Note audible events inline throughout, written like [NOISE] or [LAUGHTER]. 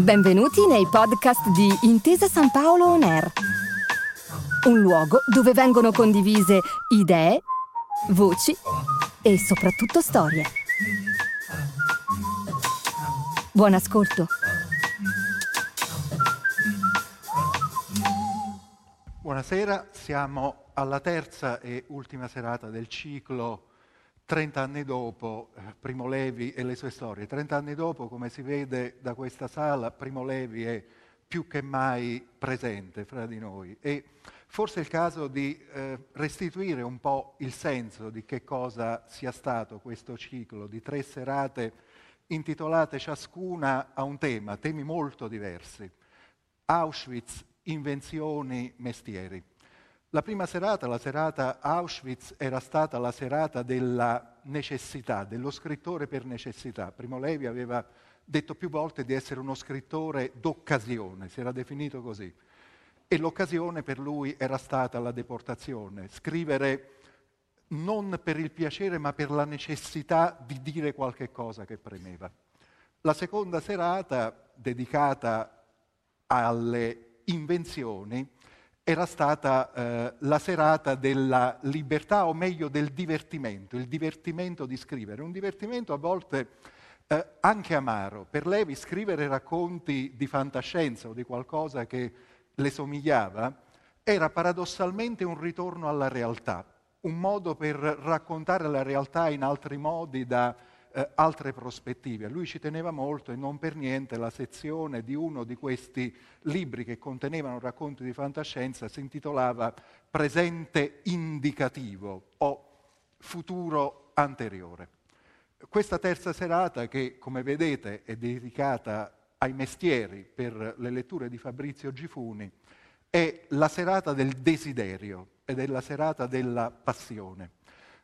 Benvenuti nei podcast di Intesa San Paolo On Air, un luogo dove vengono condivise idee, voci e soprattutto storie. Buon ascolto. Buonasera, siamo alla terza e ultima serata del ciclo 30 anni dopo eh, Primo Levi e le sue storie. 30 anni dopo, come si vede da questa sala, Primo Levi è più che mai presente fra di noi e forse è il caso di eh, restituire un po' il senso di che cosa sia stato questo ciclo di tre serate intitolate ciascuna a un tema, temi molto diversi. Auschwitz, invenzioni, mestieri. La prima serata, la serata Auschwitz, era stata la serata della necessità, dello scrittore per necessità. Primo Levi aveva detto più volte di essere uno scrittore d'occasione, si era definito così. E l'occasione per lui era stata la deportazione, scrivere non per il piacere ma per la necessità di dire qualche cosa che premeva. La seconda serata, dedicata alle invenzioni, era stata eh, la serata della libertà, o meglio del divertimento, il divertimento di scrivere, un divertimento a volte eh, anche amaro. Per Levi scrivere racconti di fantascienza o di qualcosa che le somigliava era paradossalmente un ritorno alla realtà, un modo per raccontare la realtà in altri modi da eh, altre prospettive. Lui ci teneva molto e non per niente la sezione di uno di questi libri che contenevano racconti di fantascienza si intitolava Presente indicativo o Futuro anteriore. Questa terza serata, che come vedete è dedicata ai mestieri per le letture di Fabrizio Gifuni, è la serata del desiderio ed è la serata della passione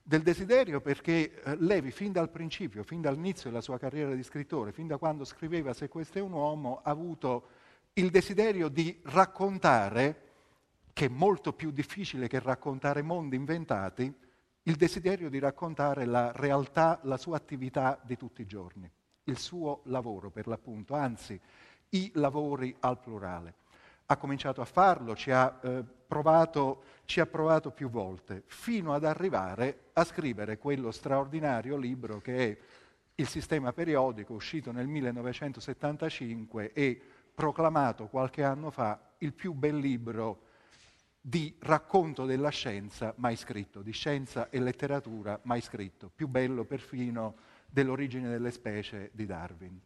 del desiderio perché eh, Levi fin dal principio, fin dall'inizio della sua carriera di scrittore, fin da quando scriveva Se questo è un uomo, ha avuto il desiderio di raccontare, che è molto più difficile che raccontare mondi inventati, il desiderio di raccontare la realtà, la sua attività di tutti i giorni, il suo lavoro per l'appunto, anzi i lavori al plurale ha cominciato a farlo, ci ha, eh, provato, ci ha provato più volte, fino ad arrivare a scrivere quello straordinario libro che è Il sistema periodico, uscito nel 1975 e proclamato qualche anno fa il più bel libro di racconto della scienza mai scritto, di scienza e letteratura mai scritto, più bello perfino dell'origine delle specie di Darwin.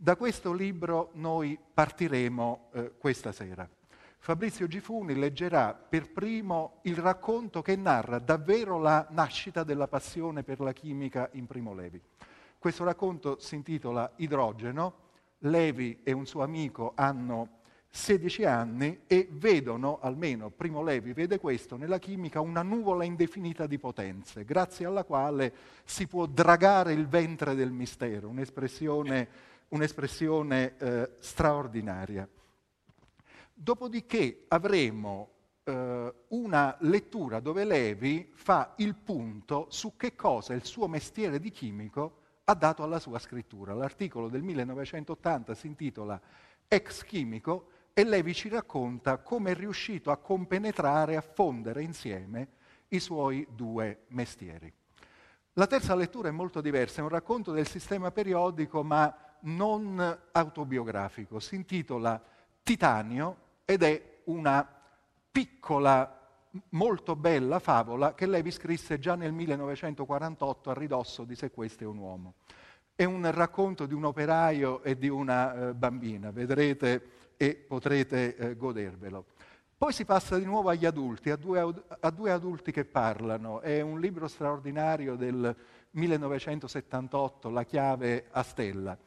Da questo libro noi partiremo eh, questa sera. Fabrizio Gifuni leggerà per primo il racconto che narra davvero la nascita della passione per la chimica in Primo Levi. Questo racconto si intitola Idrogeno. Levi e un suo amico hanno 16 anni e vedono, almeno Primo Levi vede questo, nella chimica una nuvola indefinita di potenze, grazie alla quale si può dragare il ventre del mistero, un'espressione un'espressione eh, straordinaria. Dopodiché avremo eh, una lettura dove Levi fa il punto su che cosa il suo mestiere di chimico ha dato alla sua scrittura. L'articolo del 1980 si intitola Ex chimico e Levi ci racconta come è riuscito a compenetrare, a fondere insieme i suoi due mestieri. La terza lettura è molto diversa, è un racconto del sistema periodico, ma non autobiografico, si intitola Titanio ed è una piccola, molto bella favola che Levi scrisse già nel 1948 a ridosso di Se questo è un uomo. È un racconto di un operaio e di una eh, bambina, vedrete e potrete eh, godervelo. Poi si passa di nuovo agli adulti, a due, a due, adulti che parlano. È un libro straordinario del 1978, La chiave a stella.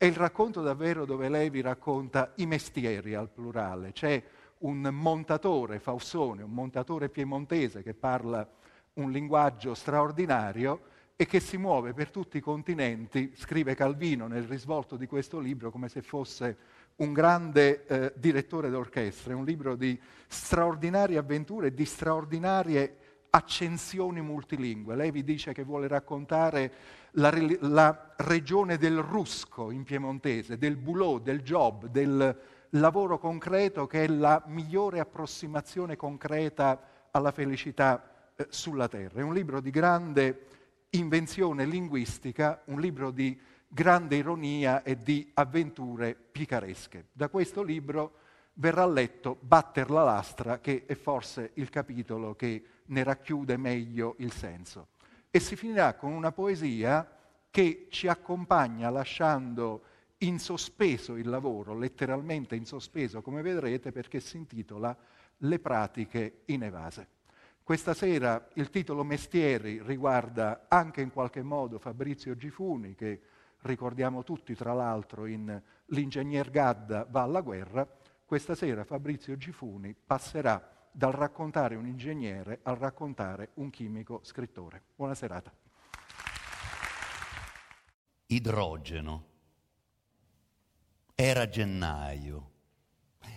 È il racconto davvero dove Levi racconta i mestieri al plurale. C'è un montatore, Faussone, un montatore piemontese che parla un linguaggio straordinario e che si muove per tutti i continenti, scrive Calvino nel risvolto di questo libro come se fosse un grande eh, direttore d'orchestra, è un libro di straordinarie avventure, di straordinarie accensioni multilingue. Levi dice che vuole raccontare la, la regione del rusco in piemontese, del boulot, del job, del lavoro concreto che è la migliore approssimazione concreta alla felicità eh, sulla terra. È un libro di grande invenzione linguistica, un libro di grande ironia e di avventure picaresche. Da questo libro verrà letto Batter la lastra, che è forse il capitolo che ne racchiude meglio il senso. E si finirà con una poesia che ci accompagna lasciando in sospeso il lavoro, letteralmente in sospeso, come vedrete, perché si intitola Le pratiche inevase. Questa sera il titolo Mestieri riguarda anche in qualche modo Fabrizio Gifuni, che ricordiamo tutti tra l'altro in L'ingegner Gadda va alla guerra. Questa sera Fabrizio Gifuni passerà dal raccontare un ingegnere al raccontare un chimico scrittore. Buona serata. Idrogeno. Era gennaio.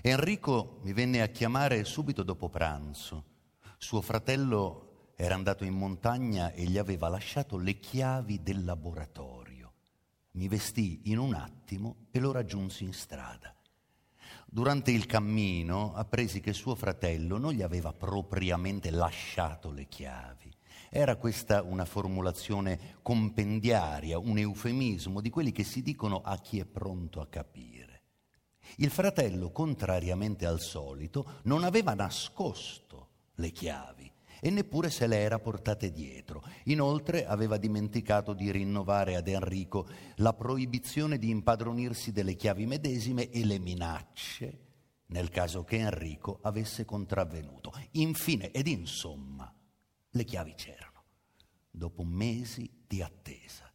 Enrico mi venne a chiamare subito dopo pranzo. Suo fratello era andato in montagna e gli aveva lasciato le chiavi del laboratorio. Mi vestì in un attimo e lo raggiunsi in strada. Durante il cammino appresi che suo fratello non gli aveva propriamente lasciato le chiavi. Era questa una formulazione compendiaria, un eufemismo di quelli che si dicono a chi è pronto a capire. Il fratello, contrariamente al solito, non aveva nascosto le chiavi e neppure se le era portate dietro. Inoltre aveva dimenticato di rinnovare ad Enrico la proibizione di impadronirsi delle chiavi medesime e le minacce nel caso che Enrico avesse contravvenuto. Infine ed insomma, le chiavi c'erano. Dopo mesi di attesa,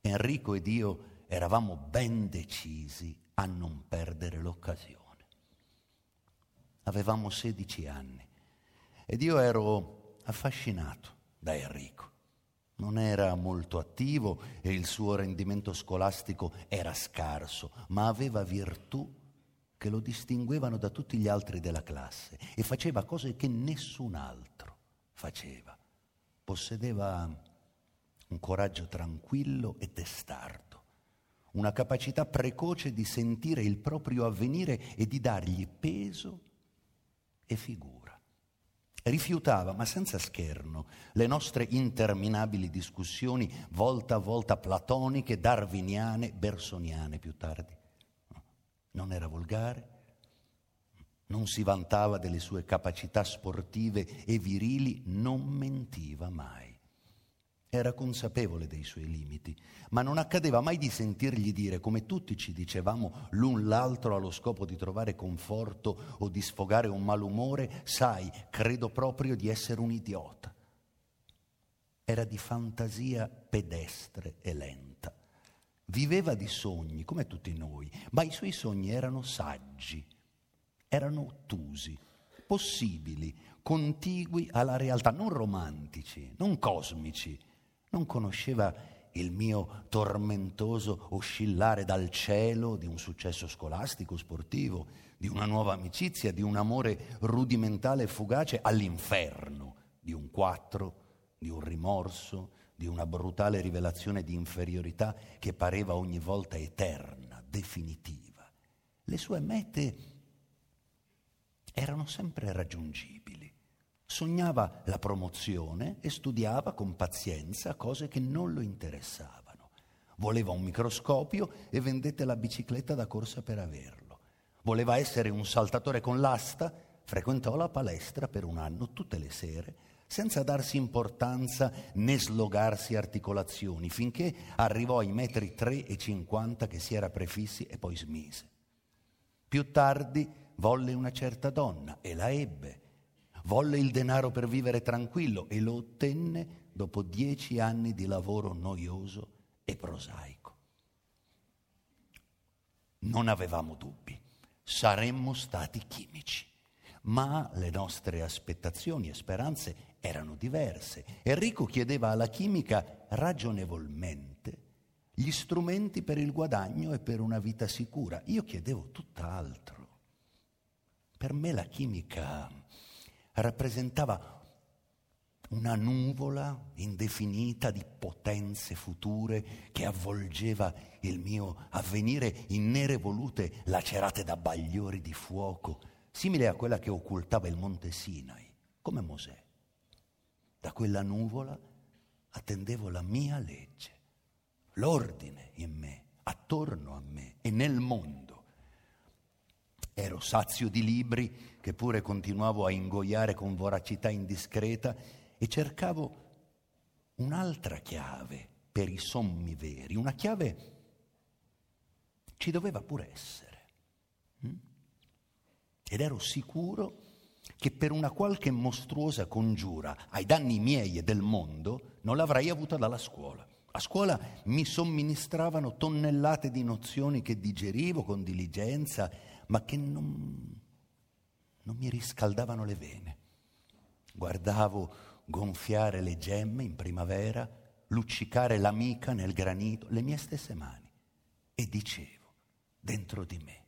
Enrico ed io eravamo ben decisi a non perdere l'occasione. Avevamo 16 anni ed io ero affascinato da Enrico. Non era molto attivo e il suo rendimento scolastico era scarso, ma aveva virtù che lo distinguevano da tutti gli altri della classe e faceva cose che nessun altro faceva. Possedeva un coraggio tranquillo e testardo, una capacità precoce di sentire il proprio avvenire e di dargli peso e figura. Rifiutava, ma senza scherno, le nostre interminabili discussioni, volta a volta platoniche, darwiniane, bersoniane più tardi. Non era volgare, non si vantava delle sue capacità sportive e virili, non mentiva mai. Era consapevole dei suoi limiti, ma non accadeva mai di sentirgli dire, come tutti ci dicevamo l'un l'altro allo scopo di trovare conforto o di sfogare un malumore, sai, credo proprio di essere un idiota. Era di fantasia pedestre e lenta. Viveva di sogni, come tutti noi, ma i suoi sogni erano saggi, erano ottusi, possibili, contigui alla realtà, non romantici, non cosmici non conosceva il mio tormentoso oscillare dal cielo di un successo scolastico, sportivo, di una nuova amicizia, di un amore rudimentale e fugace all'inferno, di un quattro, di un rimorso, di una brutale rivelazione di inferiorità che pareva ogni volta eterna, definitiva. Le sue mete erano sempre raggiungibili. Sognava la promozione e studiava con pazienza cose che non lo interessavano. Voleva un microscopio e vendette la bicicletta da corsa per averlo. Voleva essere un saltatore con l'asta, frequentò la palestra per un anno tutte le sere, senza darsi importanza né slogarsi articolazioni, finché arrivò ai metri 3 e 50 che si era prefissi e poi smise. Più tardi volle una certa donna e la ebbe Volle il denaro per vivere tranquillo e lo ottenne dopo dieci anni di lavoro noioso e prosaico. Non avevamo dubbi, saremmo stati chimici, ma le nostre aspettazioni e speranze erano diverse. Enrico chiedeva alla chimica ragionevolmente gli strumenti per il guadagno e per una vita sicura. Io chiedevo tutt'altro. Per me la chimica rappresentava una nuvola indefinita di potenze future che avvolgeva il mio avvenire in nere volute lacerate da bagliori di fuoco, simile a quella che occultava il monte Sinai, come Mosè. Da quella nuvola attendevo la mia legge, l'ordine in me, attorno a me e nel mondo. Ero sazio di libri che pure continuavo a ingoiare con voracità indiscreta e cercavo un'altra chiave per i sommi veri, una chiave ci doveva pure essere. Mm? Ed ero sicuro che per una qualche mostruosa congiura ai danni miei e del mondo non l'avrei avuta dalla scuola. A scuola mi somministravano tonnellate di nozioni che digerivo con diligenza, ma che non, non mi riscaldavano le vene. Guardavo gonfiare le gemme in primavera, luccicare l'amica nel granito, le mie stesse mani, e dicevo dentro di me,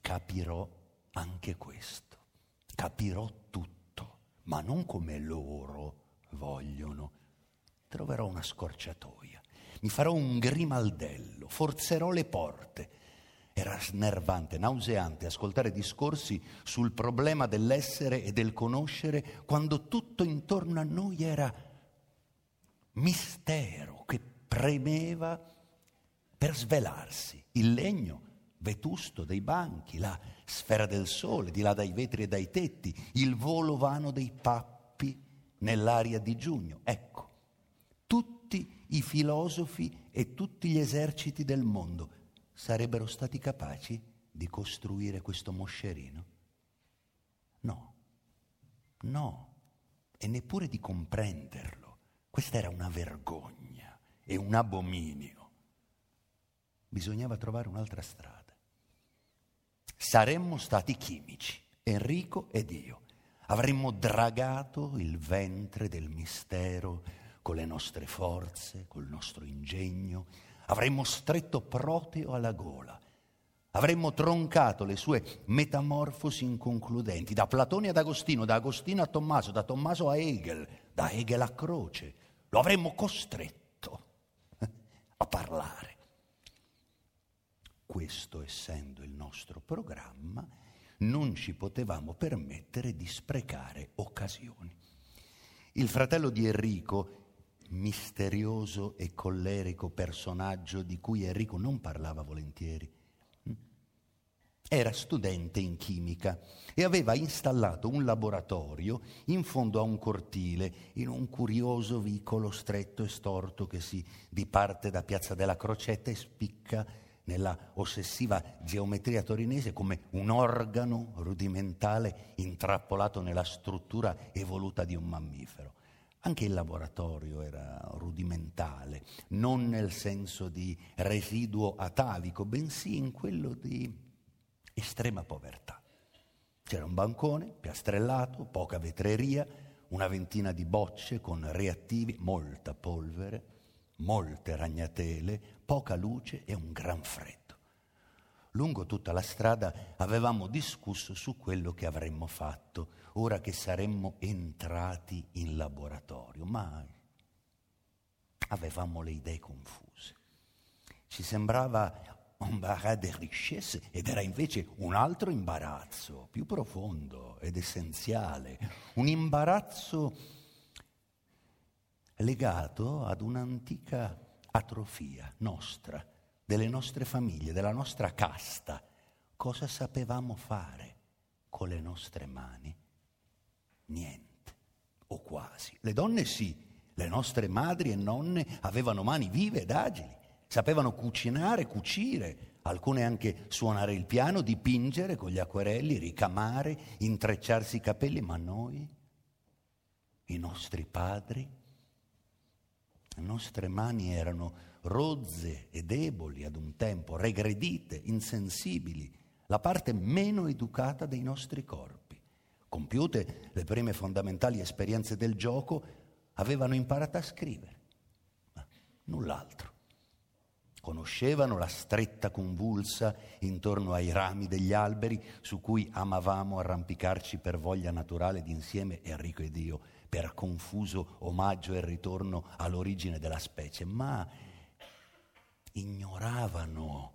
capirò anche questo, capirò tutto, ma non come loro vogliono. Troverò una scorciatoia, mi farò un grimaldello, forzerò le porte, era snervante, nauseante ascoltare discorsi sul problema dell'essere e del conoscere quando tutto intorno a noi era mistero che premeva per svelarsi. Il legno vetusto dei banchi, la sfera del sole di là dai vetri e dai tetti, il volo vano dei pappi nell'aria di giugno. Ecco, tutti i filosofi e tutti gli eserciti del mondo sarebbero stati capaci di costruire questo moscerino? No, no, e neppure di comprenderlo. Questa era una vergogna e un abominio. Bisognava trovare un'altra strada. Saremmo stati chimici, Enrico ed io. Avremmo dragato il ventre del mistero con le nostre forze, col nostro ingegno, avremmo stretto Proteo alla gola, avremmo troncato le sue metamorfosi inconcludenti, da Platone ad Agostino, da Agostino a Tommaso, da Tommaso a Hegel, da Hegel a Croce. Lo avremmo costretto [LAUGHS] a parlare. Questo essendo il nostro programma, non ci potevamo permettere di sprecare occasioni. Il fratello di Enrico misterioso e collerico personaggio di cui Enrico non parlava volentieri. Era studente in chimica e aveva installato un laboratorio in fondo a un cortile, in un curioso vicolo stretto e storto che si diparte da Piazza della Crocetta e spicca nella ossessiva geometria torinese come un organo rudimentale intrappolato nella struttura evoluta di un mammifero. Anche il laboratorio era rudimentale, non nel senso di residuo atavico, bensì in quello di estrema povertà. C'era un bancone piastrellato, poca vetreria, una ventina di bocce con reattivi, molta polvere, molte ragnatele, poca luce e un gran freddo. Lungo tutta la strada avevamo discusso su quello che avremmo fatto ora che saremmo entrati in laboratorio, ma avevamo le idee confuse. Ci sembrava un barat de richesse ed era invece un altro imbarazzo, più profondo ed essenziale, un imbarazzo legato ad un'antica atrofia nostra delle nostre famiglie, della nostra casta, cosa sapevamo fare con le nostre mani? Niente, o quasi. Le donne sì, le nostre madri e nonne avevano mani vive ed agili, sapevano cucinare, cucire, alcune anche suonare il piano, dipingere con gli acquerelli, ricamare, intrecciarsi i capelli, ma noi, i nostri padri, le nostre mani erano rozze e deboli ad un tempo, regredite, insensibili, la parte meno educata dei nostri corpi. Compiute le prime fondamentali esperienze del gioco, avevano imparato a scrivere, ma null'altro. Conoscevano la stretta convulsa intorno ai rami degli alberi su cui amavamo arrampicarci per voglia naturale d'insieme Enrico ed io per confuso omaggio e ritorno all'origine della specie, ma ignoravano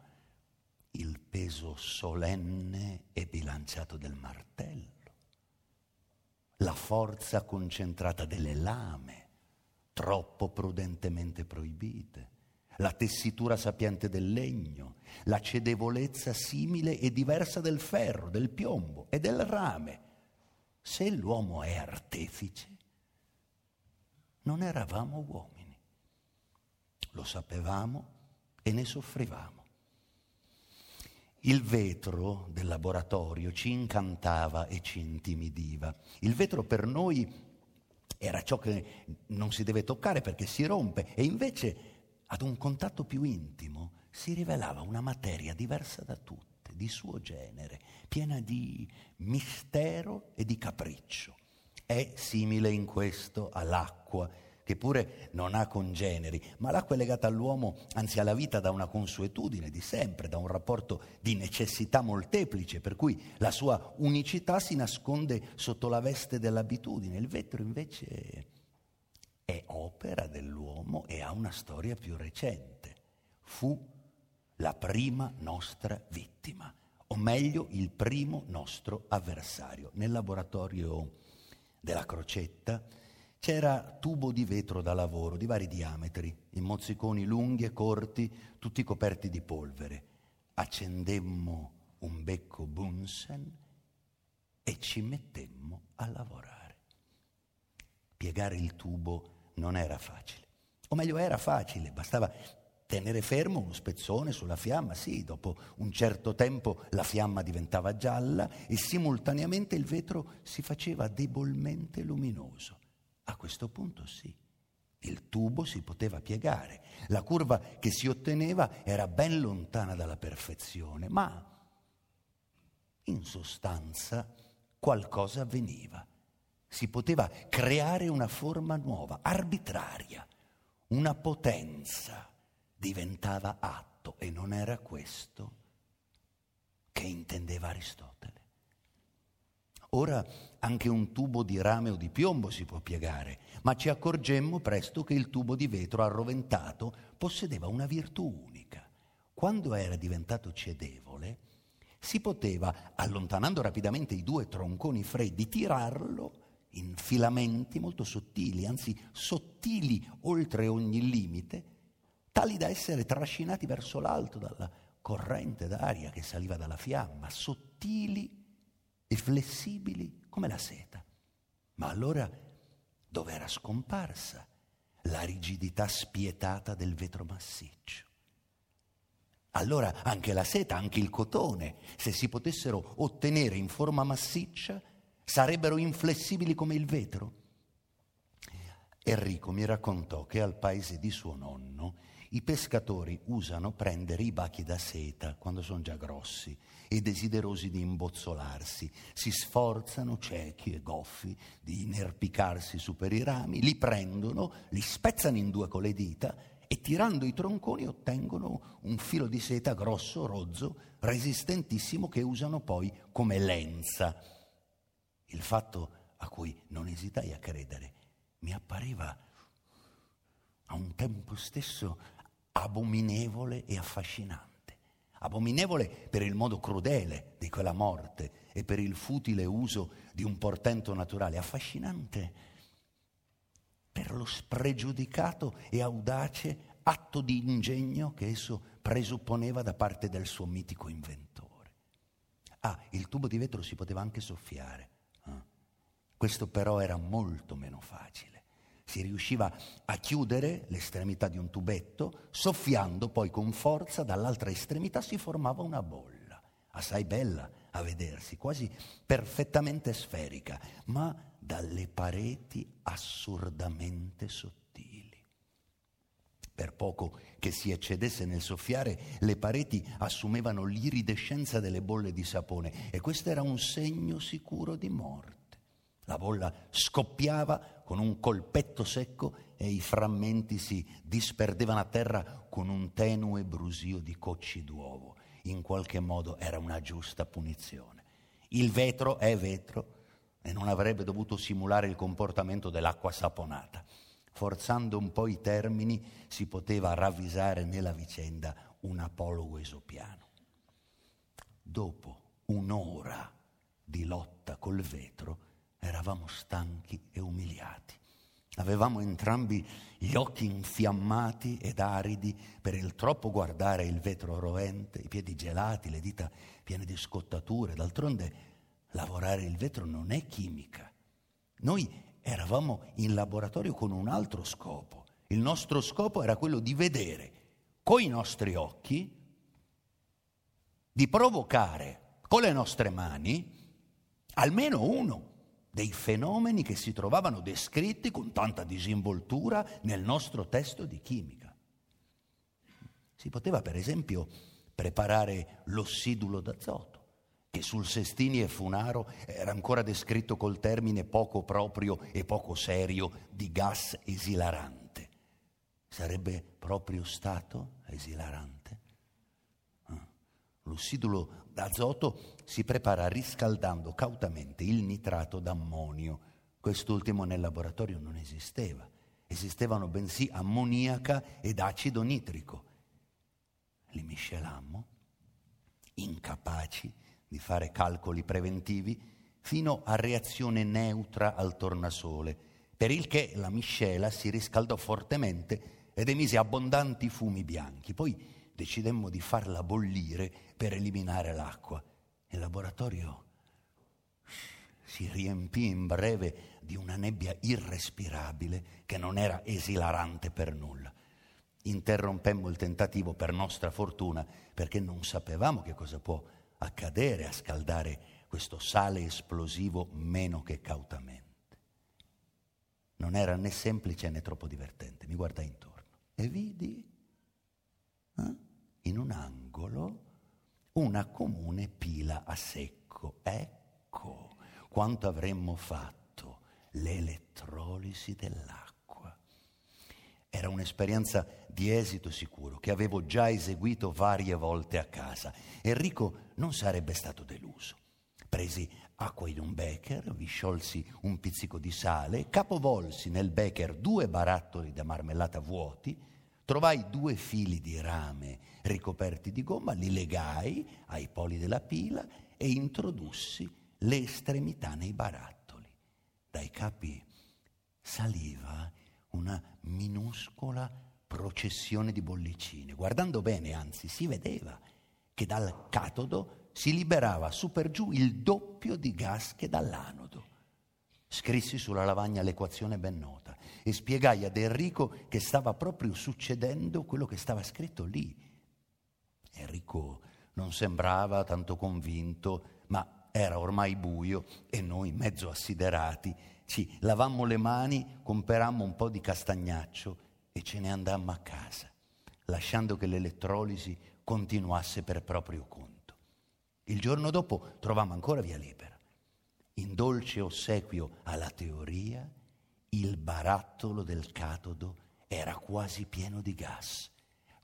il peso solenne e bilanciato del martello, la forza concentrata delle lame, troppo prudentemente proibite, la tessitura sapiente del legno, la cedevolezza simile e diversa del ferro, del piombo e del rame. Se l'uomo è artefice, non eravamo uomini, lo sapevamo e ne soffrivamo. Il vetro del laboratorio ci incantava e ci intimidiva. Il vetro per noi era ciò che non si deve toccare perché si rompe e invece ad un contatto più intimo si rivelava una materia diversa da tutte, di suo genere, piena di mistero e di capriccio. È simile in questo all'acqua che pure non ha congeneri, ma l'acqua è legata all'uomo, anzi alla vita, da una consuetudine di sempre, da un rapporto di necessità molteplice, per cui la sua unicità si nasconde sotto la veste dell'abitudine. Il vetro invece è opera dell'uomo e ha una storia più recente. Fu la prima nostra vittima, o meglio il primo nostro avversario. Nel laboratorio della Crocetta, c'era tubo di vetro da lavoro di vari diametri, in mozziconi lunghi e corti, tutti coperti di polvere. Accendemmo un becco Bunsen e ci mettemmo a lavorare. Piegare il tubo non era facile. O meglio, era facile, bastava tenere fermo uno spezzone sulla fiamma, sì, dopo un certo tempo la fiamma diventava gialla e simultaneamente il vetro si faceva debolmente luminoso. A questo punto sì, il tubo si poteva piegare, la curva che si otteneva era ben lontana dalla perfezione, ma in sostanza qualcosa avveniva. Si poteva creare una forma nuova, arbitraria, una potenza diventava atto e non era questo che intendeva Aristotele. Ora anche un tubo di rame o di piombo si può piegare, ma ci accorgemmo presto che il tubo di vetro arroventato possedeva una virtù unica. Quando era diventato cedevole, si poteva, allontanando rapidamente i due tronconi freddi, tirarlo in filamenti molto sottili, anzi sottili oltre ogni limite, tali da essere trascinati verso l'alto dalla corrente d'aria che saliva dalla fiamma, sottili e flessibili come la seta. Ma allora dove era scomparsa la rigidità spietata del vetro massiccio? Allora anche la seta, anche il cotone, se si potessero ottenere in forma massiccia, sarebbero inflessibili come il vetro. Enrico mi raccontò che al paese di suo nonno i pescatori usano prendere i bachi da seta quando sono già grossi e desiderosi di imbozzolarsi. Si sforzano, ciechi e goffi, di inerpicarsi su per i rami, li prendono, li spezzano in due con le dita e tirando i tronconi ottengono un filo di seta grosso, rozzo, resistentissimo che usano poi come lenza. Il fatto a cui non esitai a credere mi appariva a un tempo stesso abominevole e affascinante. Abominevole per il modo crudele di quella morte e per il futile uso di un portento naturale, affascinante per lo spregiudicato e audace atto di ingegno che esso presupponeva da parte del suo mitico inventore. Ah, il tubo di vetro si poteva anche soffiare. Eh? Questo però era molto meno facile si riusciva a chiudere l'estremità di un tubetto, soffiando poi con forza dall'altra estremità si formava una bolla, assai bella a vedersi, quasi perfettamente sferica, ma dalle pareti assurdamente sottili. Per poco che si eccedesse nel soffiare, le pareti assumevano l'iridescenza delle bolle di sapone e questo era un segno sicuro di morte. La bolla scoppiava con un colpetto secco e i frammenti si disperdevano a terra con un tenue brusio di cocci d'uovo. In qualche modo era una giusta punizione. Il vetro è vetro, e non avrebbe dovuto simulare il comportamento dell'acqua saponata. Forzando un po' i termini si poteva ravvisare nella vicenda un apologo esopiano. Dopo un'ora di lotta col vetro eravamo stanchi e umiliati. Avevamo entrambi gli occhi infiammati ed aridi per il troppo guardare il vetro rovente, i piedi gelati, le dita piene di scottature. D'altronde lavorare il vetro non è chimica. Noi eravamo in laboratorio con un altro scopo. Il nostro scopo era quello di vedere coi nostri occhi, di provocare con le nostre mani almeno uno dei fenomeni che si trovavano descritti con tanta disinvoltura nel nostro testo di chimica. Si poteva per esempio preparare l'ossidulo d'azoto, che sul Sestini e Funaro era ancora descritto col termine poco proprio e poco serio di gas esilarante. Sarebbe proprio stato esilarante? Ah. L'ossidulo d'azoto si prepara riscaldando cautamente il nitrato d'ammonio. Quest'ultimo nel laboratorio non esisteva. Esistevano bensì ammoniaca ed acido nitrico. Li miscelammo, incapaci di fare calcoli preventivi, fino a reazione neutra al tornasole, per il che la miscela si riscaldò fortemente ed emise abbondanti fumi bianchi. Poi decidemmo di farla bollire per eliminare l'acqua. Il laboratorio si riempì in breve di una nebbia irrespirabile che non era esilarante per nulla. Interrompemmo il tentativo per nostra fortuna perché non sapevamo che cosa può accadere a scaldare questo sale esplosivo meno che cautamente. Non era né semplice né troppo divertente. Mi guardai intorno e vidi eh? in un angolo una comune pila a secco. Ecco quanto avremmo fatto l'elettrolisi dell'acqua. Era un'esperienza di esito sicuro che avevo già eseguito varie volte a casa. Enrico non sarebbe stato deluso. Presi acqua in un becker, vi sciolsi un pizzico di sale, capovolsi nel becker due barattoli da marmellata vuoti, trovai due fili di rame ricoperti di gomma, li legai ai poli della pila e introdussi le estremità nei barattoli. Dai capi saliva una minuscola processione di bollicine. Guardando bene, anzi, si vedeva che dal catodo si liberava su per giù il doppio di gas che dall'anodo. Scrissi sulla lavagna l'equazione ben nota e spiegai ad Enrico che stava proprio succedendo quello che stava scritto lì. Enrico non sembrava tanto convinto, ma era ormai buio e noi, mezzo assiderati, ci lavammo le mani, comperammo un po' di castagnaccio e ce ne andammo a casa, lasciando che l'elettrolisi continuasse per proprio conto. Il giorno dopo trovammo ancora via libera. In dolce ossequio alla teoria, il barattolo del catodo era quasi pieno di gas.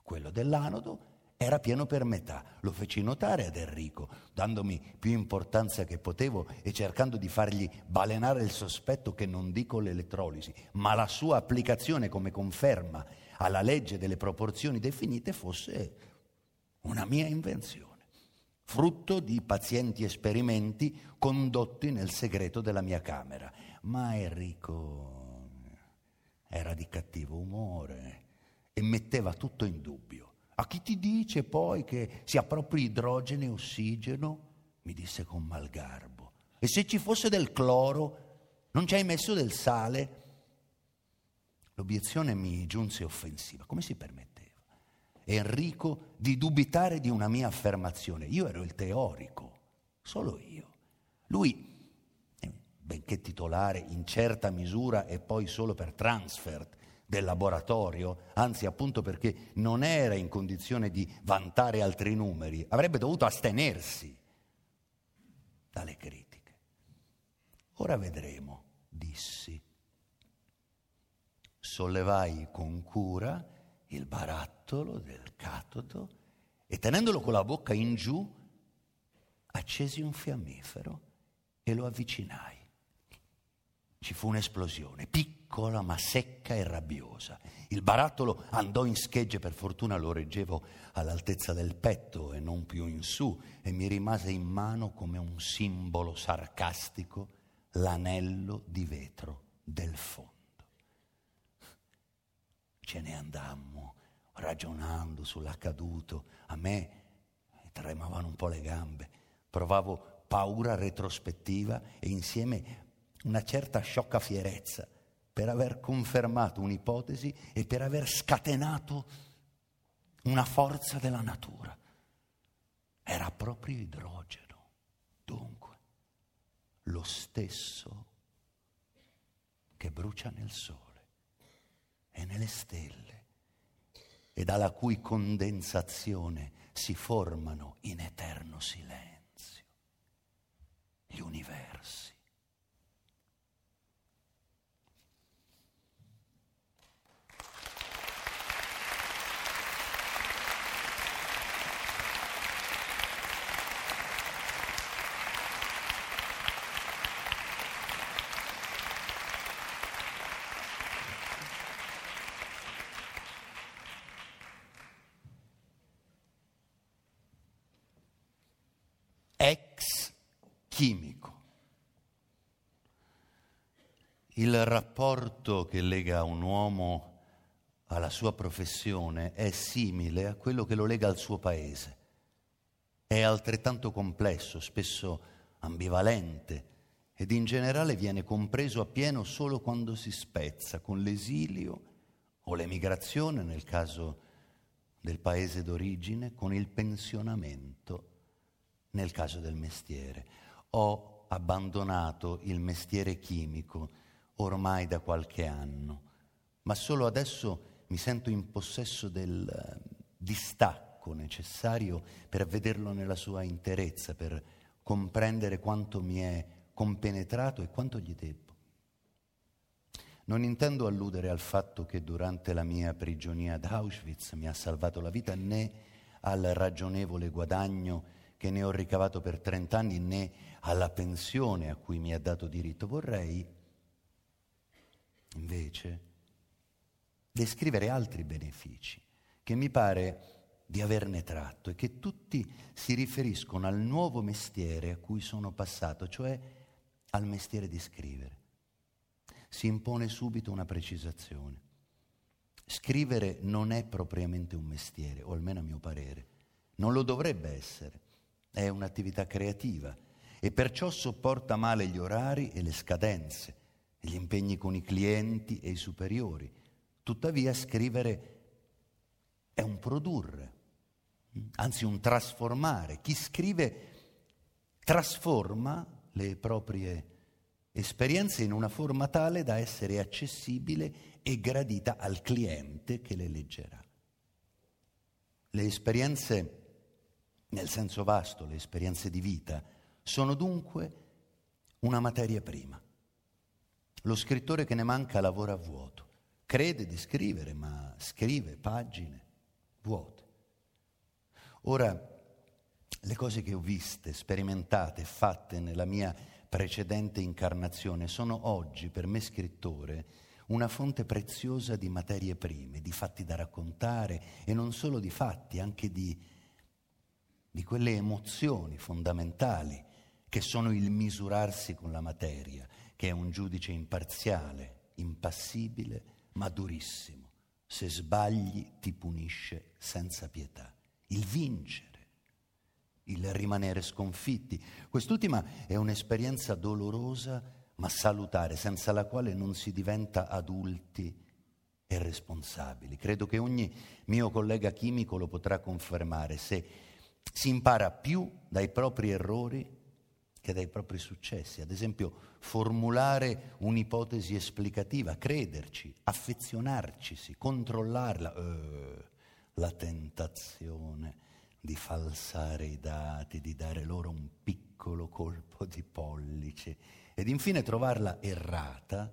Quello dell'anodo era pieno per metà. Lo feci notare ad Enrico, dandomi più importanza che potevo e cercando di fargli balenare il sospetto che non dico l'elettrolisi, ma la sua applicazione come conferma alla legge delle proporzioni definite fosse una mia invenzione, frutto di pazienti esperimenti condotti nel segreto della mia camera. Ma Enrico era di cattivo umore e metteva tutto in dubbio. A chi ti dice poi che sia proprio idrogeno e ossigeno? Mi disse con malgarbo. E se ci fosse del cloro, non ci hai messo del sale? L'obiezione mi giunse offensiva. Come si permetteva? Enrico di dubitare di una mia affermazione. Io ero il teorico, solo io. Lui, benché titolare in certa misura e poi solo per transfert del laboratorio, anzi appunto perché non era in condizione di vantare altri numeri, avrebbe dovuto astenersi dalle critiche. Ora vedremo, dissi. Sollevai con cura il barattolo del catodo e tenendolo con la bocca in giù, accesi un fiammifero e lo avvicinai. Ci fu un'esplosione, piccola ma secca e rabbiosa. Il barattolo andò in schegge, per fortuna lo reggevo all'altezza del petto e non più in su, e mi rimase in mano come un simbolo sarcastico l'anello di vetro del fondo. Ce ne andammo ragionando sull'accaduto. A me tremavano un po' le gambe, provavo paura retrospettiva e insieme una certa sciocca fierezza per aver confermato un'ipotesi e per aver scatenato una forza della natura. Era proprio idrogeno, dunque, lo stesso che brucia nel sole e nelle stelle e dalla cui condensazione si formano in eterno silenzio gli universi. ex chimico. Il rapporto che lega un uomo alla sua professione è simile a quello che lo lega al suo paese. È altrettanto complesso, spesso ambivalente ed in generale viene compreso appieno solo quando si spezza con l'esilio o l'emigrazione nel caso del paese d'origine, con il pensionamento nel caso del mestiere. Ho abbandonato il mestiere chimico ormai da qualche anno, ma solo adesso mi sento in possesso del eh, distacco necessario per vederlo nella sua interezza, per comprendere quanto mi è compenetrato e quanto gli debbo. Non intendo alludere al fatto che durante la mia prigionia ad Auschwitz mi ha salvato la vita né al ragionevole guadagno che ne ho ricavato per 30 anni né alla pensione a cui mi ha dato diritto. Vorrei invece descrivere altri benefici che mi pare di averne tratto e che tutti si riferiscono al nuovo mestiere a cui sono passato, cioè al mestiere di scrivere. Si impone subito una precisazione. Scrivere non è propriamente un mestiere, o almeno a mio parere, non lo dovrebbe essere è un'attività creativa e perciò sopporta male gli orari e le scadenze, gli impegni con i clienti e i superiori. Tuttavia scrivere è un produrre, anzi un trasformare. Chi scrive trasforma le proprie esperienze in una forma tale da essere accessibile e gradita al cliente che le leggerà. Le esperienze nel senso vasto, le esperienze di vita, sono dunque una materia prima. Lo scrittore che ne manca lavora a vuoto, crede di scrivere, ma scrive pagine vuote. Ora, le cose che ho viste, sperimentate, fatte nella mia precedente incarnazione sono oggi per me scrittore una fonte preziosa di materie prime, di fatti da raccontare e non solo di fatti, anche di di quelle emozioni fondamentali che sono il misurarsi con la materia, che è un giudice imparziale, impassibile, ma durissimo. Se sbagli ti punisce senza pietà. Il vincere, il rimanere sconfitti. Quest'ultima è un'esperienza dolorosa ma salutare, senza la quale non si diventa adulti e responsabili. Credo che ogni mio collega chimico lo potrà confermare. Se si impara più dai propri errori che dai propri successi. Ad esempio, formulare un'ipotesi esplicativa, crederci, affezionarcisi, controllarla. Eh, la tentazione di falsare i dati, di dare loro un piccolo colpo di pollice ed infine trovarla errata,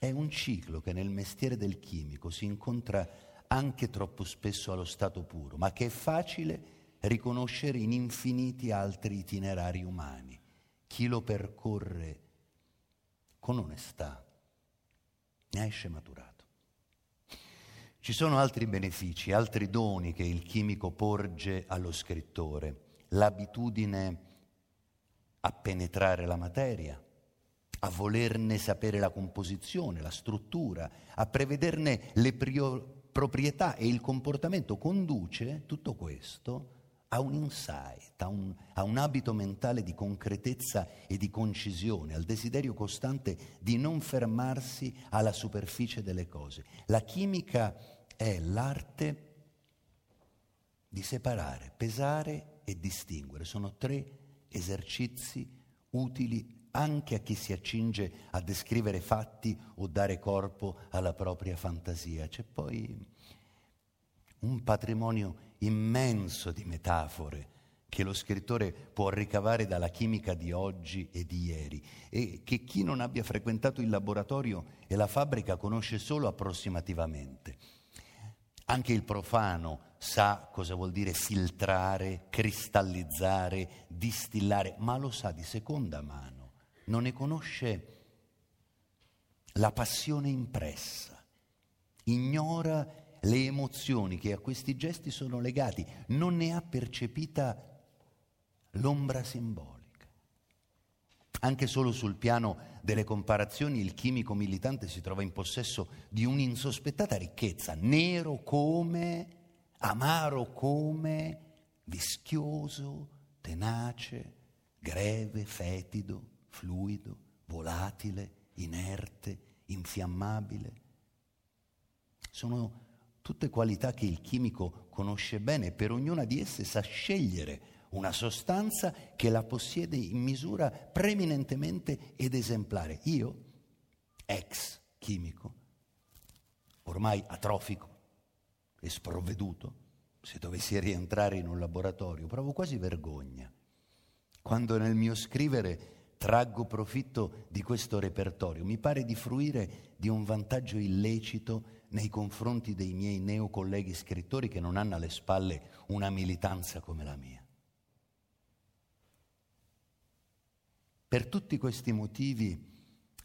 è un ciclo che nel mestiere del chimico si incontra anche troppo spesso allo stato puro, ma che è facile riconoscere in infiniti altri itinerari umani. Chi lo percorre con onestà, ne esce maturato. Ci sono altri benefici, altri doni che il chimico porge allo scrittore. L'abitudine a penetrare la materia, a volerne sapere la composizione, la struttura, a prevederne le prior- proprietà e il comportamento conduce tutto questo a un insight, a un, a un, abito mentale di concretezza e di concisione, al desiderio costante di non fermarsi alla superficie delle cose. La chimica è l'arte di separare, pesare e distinguere. Sono tre esercizi utili anche a chi si accinge a descrivere fatti o dare corpo alla propria fantasia. C'è poi un patrimonio immenso di metafore che lo scrittore può ricavare dalla chimica di oggi e di ieri e che chi non abbia frequentato il laboratorio e la fabbrica conosce solo approssimativamente. Anche il profano sa cosa vuol dire filtrare, cristallizzare, distillare, ma lo sa di seconda mano, non ne conosce la passione impressa, ignora le emozioni che a questi gesti sono legati, non ne ha percepita l'ombra simbolica. Anche solo sul piano delle comparazioni il chimico militante si trova in possesso di un'insospettata ricchezza, nero come, amaro come, vischioso, tenace, greve, fetido, fluido, volatile, inerte, infiammabile. Sono tutte qualità che il chimico conosce bene per ognuna di esse sa scegliere una sostanza che la possiede in misura preminentemente ed esemplare. Io, ex chimico, ormai atrofico e sprovveduto, se dovessi rientrare in un laboratorio, provo quasi vergogna quando nel mio scrivere traggo profitto di questo repertorio. Mi pare di fruire di un vantaggio illecito nei confronti dei miei neocolleghi scrittori che non hanno alle spalle una militanza come la mia. Per tutti questi motivi,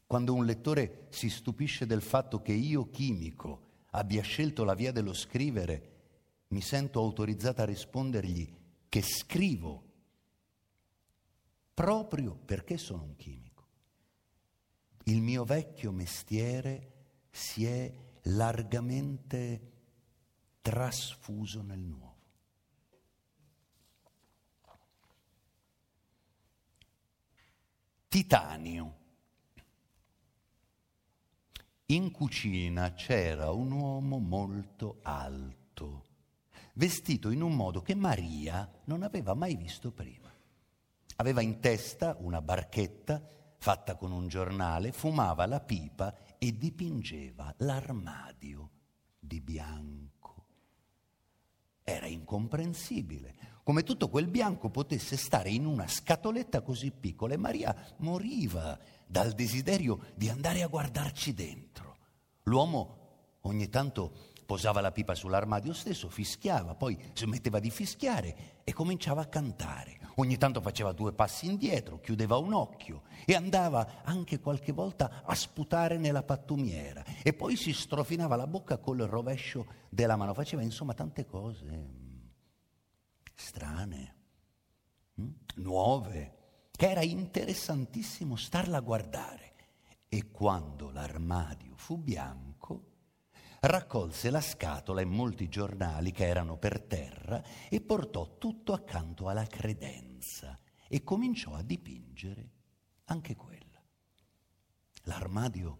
quando un lettore si stupisce del fatto che io, chimico, abbia scelto la via dello scrivere, mi sento autorizzata a rispondergli che scrivo proprio perché sono un chimico. Il mio vecchio mestiere si è largamente trasfuso nel nuovo. Titanio. In cucina c'era un uomo molto alto, vestito in un modo che Maria non aveva mai visto prima. Aveva in testa una barchetta fatta con un giornale, fumava la pipa e dipingeva l'armadio di bianco. Era incomprensibile come tutto quel bianco potesse stare in una scatoletta così piccola e Maria moriva dal desiderio di andare a guardarci dentro. L'uomo ogni tanto posava la pipa sull'armadio stesso, fischiava, poi smetteva di fischiare e cominciava a cantare. Ogni tanto faceva due passi indietro, chiudeva un occhio e andava anche qualche volta a sputare nella pattumiera e poi si strofinava la bocca col rovescio della mano. Faceva insomma tante cose mm, strane, mm, nuove, che era interessantissimo starla a guardare. E quando l'armadio fu bianco, raccolse la scatola e molti giornali che erano per terra e portò tutto accanto alla credenza e cominciò a dipingere anche quella. L'armadio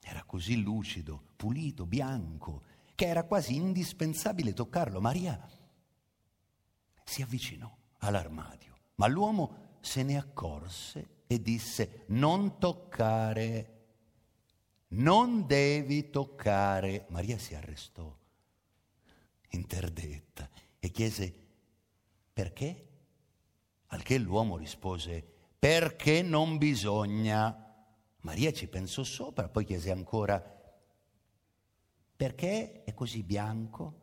era così lucido, pulito, bianco, che era quasi indispensabile toccarlo. Maria si avvicinò all'armadio, ma l'uomo se ne accorse e disse non toccare non devi toccare. Maria si arrestò, interdetta, e chiese, perché? Al che l'uomo rispose, perché non bisogna. Maria ci pensò sopra, poi chiese ancora, perché è così bianco?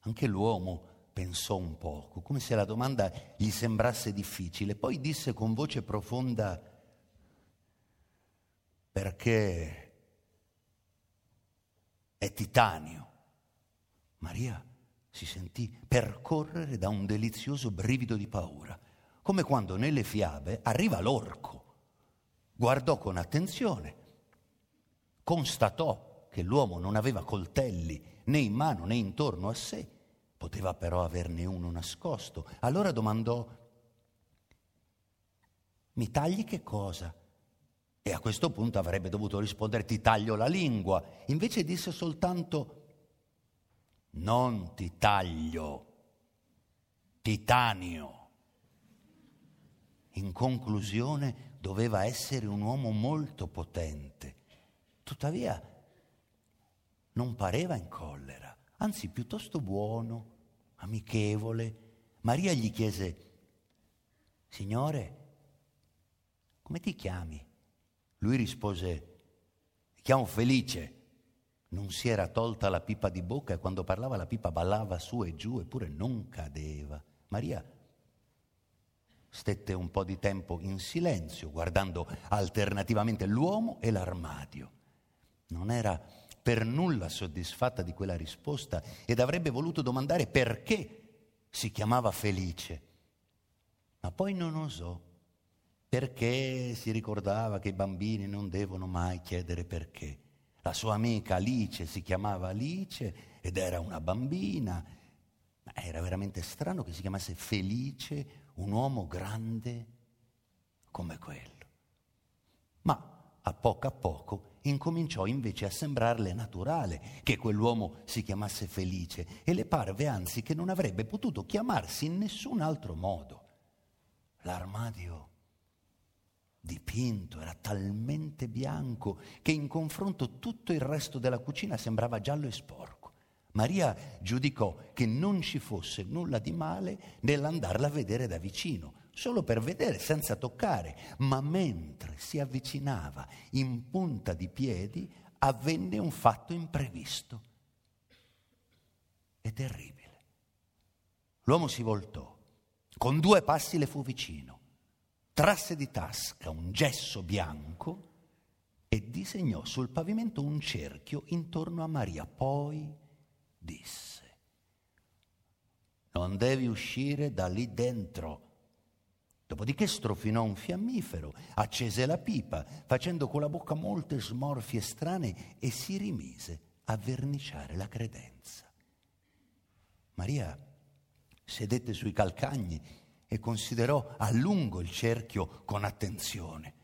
Anche l'uomo pensò un poco, come se la domanda gli sembrasse difficile, poi disse con voce profonda, perché è titanio. Maria si sentì percorrere da un delizioso brivido di paura, come quando nelle fiabe arriva l'orco. Guardò con attenzione, constatò che l'uomo non aveva coltelli né in mano né intorno a sé, poteva però averne uno nascosto. Allora domandò, mi tagli che cosa? E a questo punto avrebbe dovuto rispondere ti taglio la lingua. Invece disse soltanto non ti taglio, titanio. In conclusione doveva essere un uomo molto potente. Tuttavia non pareva in collera, anzi piuttosto buono, amichevole. Maria gli chiese, Signore, come ti chiami? Lui rispose, chiamo Felice. Non si era tolta la pipa di bocca e quando parlava la pipa ballava su e giù eppure non cadeva. Maria stette un po' di tempo in silenzio guardando alternativamente l'uomo e l'armadio. Non era per nulla soddisfatta di quella risposta ed avrebbe voluto domandare perché si chiamava Felice. Ma poi non osò, perché si ricordava che i bambini non devono mai chiedere perché. La sua amica Alice si chiamava Alice ed era una bambina. Ma era veramente strano che si chiamasse Felice un uomo grande come quello. Ma a poco a poco incominciò invece a sembrarle naturale che quell'uomo si chiamasse Felice e le parve anzi che non avrebbe potuto chiamarsi in nessun altro modo. L'armadio dipinto, era talmente bianco che in confronto tutto il resto della cucina sembrava giallo e sporco. Maria giudicò che non ci fosse nulla di male nell'andarla a vedere da vicino, solo per vedere senza toccare, ma mentre si avvicinava in punta di piedi avvenne un fatto imprevisto e terribile. L'uomo si voltò, con due passi le fu vicino trasse di tasca un gesso bianco e disegnò sul pavimento un cerchio intorno a Maria. Poi disse, non devi uscire da lì dentro. Dopodiché strofinò un fiammifero, accese la pipa, facendo con la bocca molte smorfie strane e si rimise a verniciare la credenza. Maria sedette sui calcagni e considerò a lungo il cerchio con attenzione,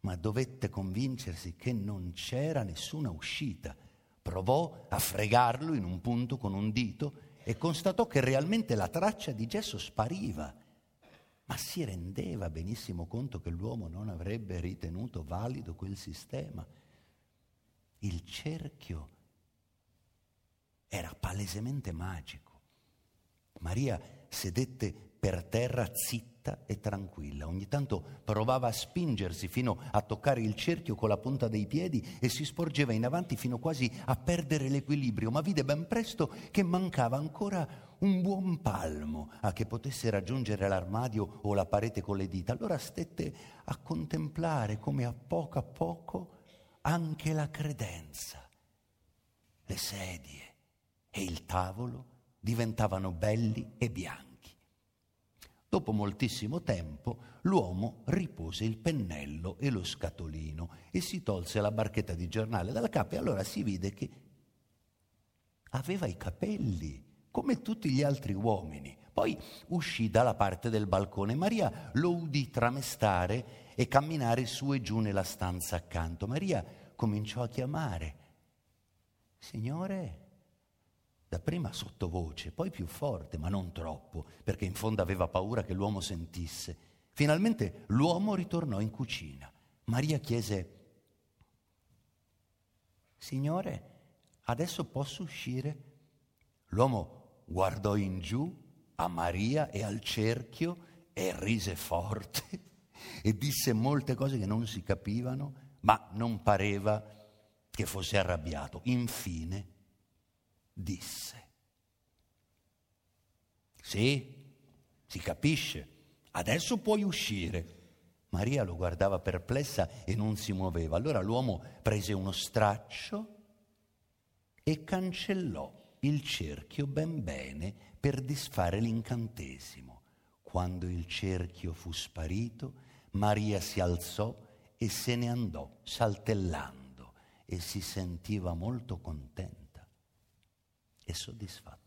ma dovette convincersi che non c'era nessuna uscita. Provò a fregarlo in un punto con un dito e constatò che realmente la traccia di gesso spariva, ma si rendeva benissimo conto che l'uomo non avrebbe ritenuto valido quel sistema. Il cerchio era palesemente magico. Maria sedette per terra zitta e tranquilla. Ogni tanto provava a spingersi fino a toccare il cerchio con la punta dei piedi e si sporgeva in avanti fino quasi a perdere l'equilibrio, ma vide ben presto che mancava ancora un buon palmo a che potesse raggiungere l'armadio o la parete con le dita. Allora stette a contemplare come a poco a poco anche la credenza, le sedie e il tavolo diventavano belli e bianchi. Dopo moltissimo tempo l'uomo ripose il pennello e lo scatolino e si tolse la barchetta di giornale dalla capa e allora si vide che aveva i capelli come tutti gli altri uomini. Poi uscì dalla parte del balcone. Maria lo udì tramestare e camminare su e giù nella stanza accanto. Maria cominciò a chiamare. Signore, dapprima sottovoce, poi più forte, ma non troppo, perché in fondo aveva paura che l'uomo sentisse. Finalmente l'uomo ritornò in cucina. Maria chiese, Signore, adesso posso uscire? L'uomo guardò in giù a Maria e al cerchio e rise forte [LAUGHS] e disse molte cose che non si capivano, ma non pareva che fosse arrabbiato. Infine disse. Sì, si capisce, adesso puoi uscire, Maria lo guardava perplessa e non si muoveva. Allora l'uomo prese uno straccio e cancellò il cerchio ben bene per disfare l'incantesimo. Quando il cerchio fu sparito, Maria si alzò e se ne andò saltellando e si sentiva molto contenta e soddisfatta.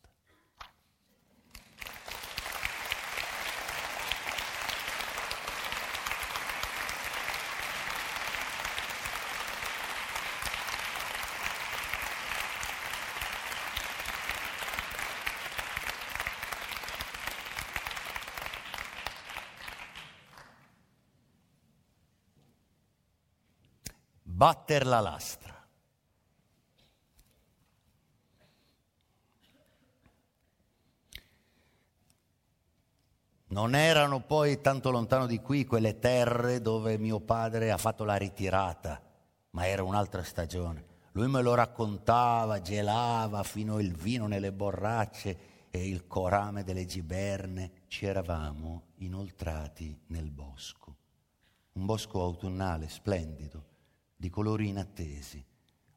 batter la lastra. Non erano poi tanto lontano di qui quelle terre dove mio padre ha fatto la ritirata, ma era un'altra stagione. Lui me lo raccontava, gelava fino il vino nelle borracce e il corame delle giberne. Ci eravamo inoltrati nel bosco, un bosco autunnale splendido di colori inattesi,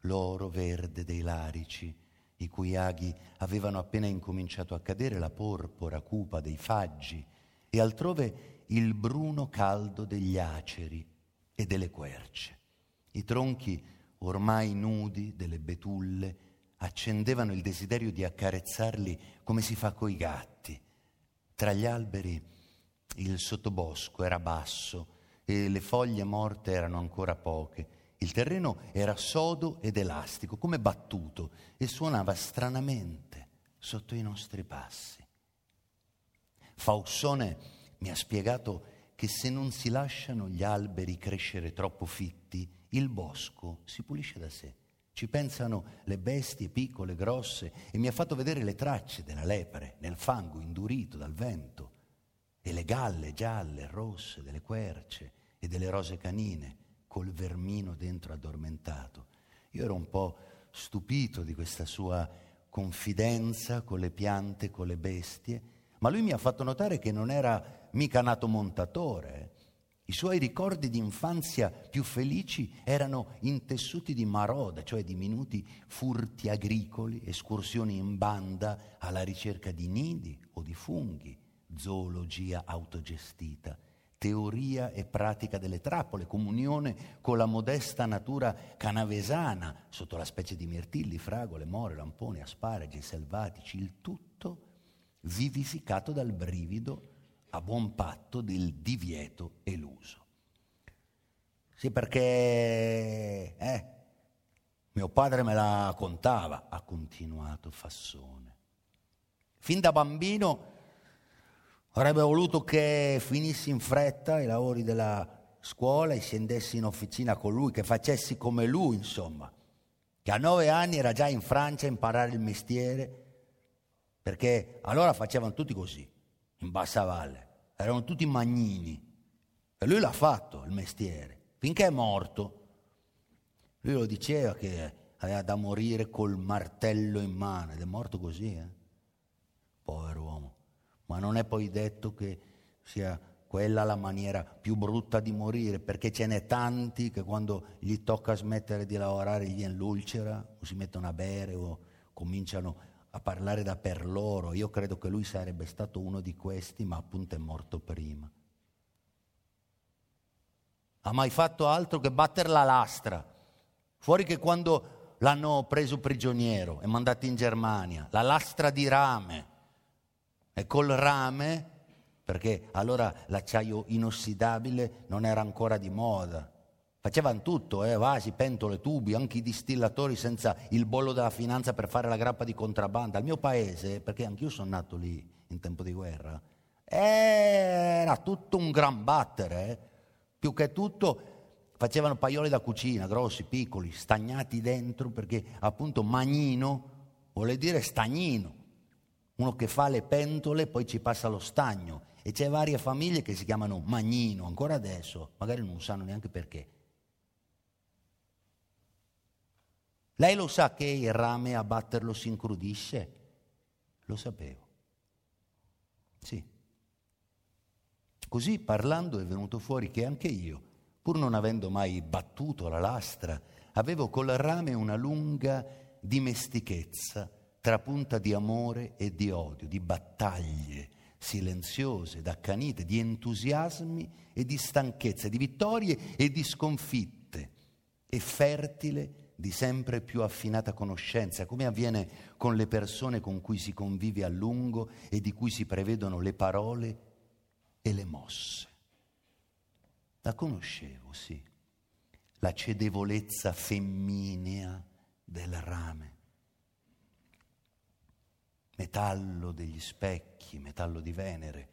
l'oro verde dei larici, i cui aghi avevano appena incominciato a cadere, la porpora cupa dei faggi e altrove il bruno caldo degli aceri e delle querce. I tronchi ormai nudi delle betulle accendevano il desiderio di accarezzarli come si fa coi gatti. Tra gli alberi il sottobosco era basso e le foglie morte erano ancora poche il terreno era sodo ed elastico, come battuto, e suonava stranamente sotto i nostri passi. Faussone mi ha spiegato che se non si lasciano gli alberi crescere troppo fitti, il bosco si pulisce da sé. Ci pensano le bestie piccole, grosse, e mi ha fatto vedere le tracce della lepre nel fango indurito dal vento, e le galle gialle, rosse delle querce e delle rose canine col vermino dentro addormentato. Io ero un po' stupito di questa sua confidenza con le piante, con le bestie, ma lui mi ha fatto notare che non era mica nato montatore. I suoi ricordi di infanzia più felici erano intessuti di maroda, cioè di minuti furti agricoli, escursioni in banda alla ricerca di nidi o di funghi, zoologia autogestita teoria e pratica delle trappole, comunione con la modesta natura canavesana, sotto la specie di mirtilli, fragole, more, lamponi, asparagi selvatici, il tutto vivificato dal brivido a buon patto del divieto eluso. Sì, perché eh, mio padre me la contava, ha continuato Fassone. Fin da bambino Avrebbe voluto che finissi in fretta i lavori della scuola e scendessi in officina con lui, che facessi come lui, insomma. Che a nove anni era già in Francia a imparare il mestiere, perché allora facevano tutti così, in bassa valle. Erano tutti magnini. E lui l'ha fatto il mestiere, finché è morto. Lui lo diceva che aveva da morire col martello in mano ed è morto così, eh? Povero uomo ma non è poi detto che sia quella la maniera più brutta di morire, perché ce n'è tanti che quando gli tocca smettere di lavorare gli viene l'ulcera, o si mettono a bere o cominciano a parlare da per loro. Io credo che lui sarebbe stato uno di questi, ma appunto è morto prima. Ha mai fatto altro che battere la lastra? Fuori che quando l'hanno preso prigioniero e mandato in Germania, la lastra di rame e col rame, perché allora l'acciaio inossidabile non era ancora di moda. Facevano tutto, eh, vasi, pentole, tubi, anche i distillatori senza il bollo della finanza per fare la grappa di contrabbando. Al mio paese, perché anch'io sono nato lì in tempo di guerra, era tutto un gran battere. Eh. Più che tutto facevano paioli da cucina, grossi, piccoli, stagnati dentro, perché appunto magnino vuole dire stagnino uno che fa le pentole poi ci passa lo stagno e c'è varie famiglie che si chiamano Magnino, ancora adesso, magari non sanno neanche perché. Lei lo sa che il rame a batterlo si incrudisce? Lo sapevo. Sì. Così parlando è venuto fuori che anche io, pur non avendo mai battuto la lastra, avevo col rame una lunga dimestichezza tra punta di amore e di odio, di battaglie silenziose, d'accanite, di entusiasmi e di stanchezze, di vittorie e di sconfitte, e fertile di sempre più affinata conoscenza, come avviene con le persone con cui si convive a lungo e di cui si prevedono le parole e le mosse. La conoscevo, sì, la cedevolezza femminea del rame, metallo degli specchi, metallo di Venere.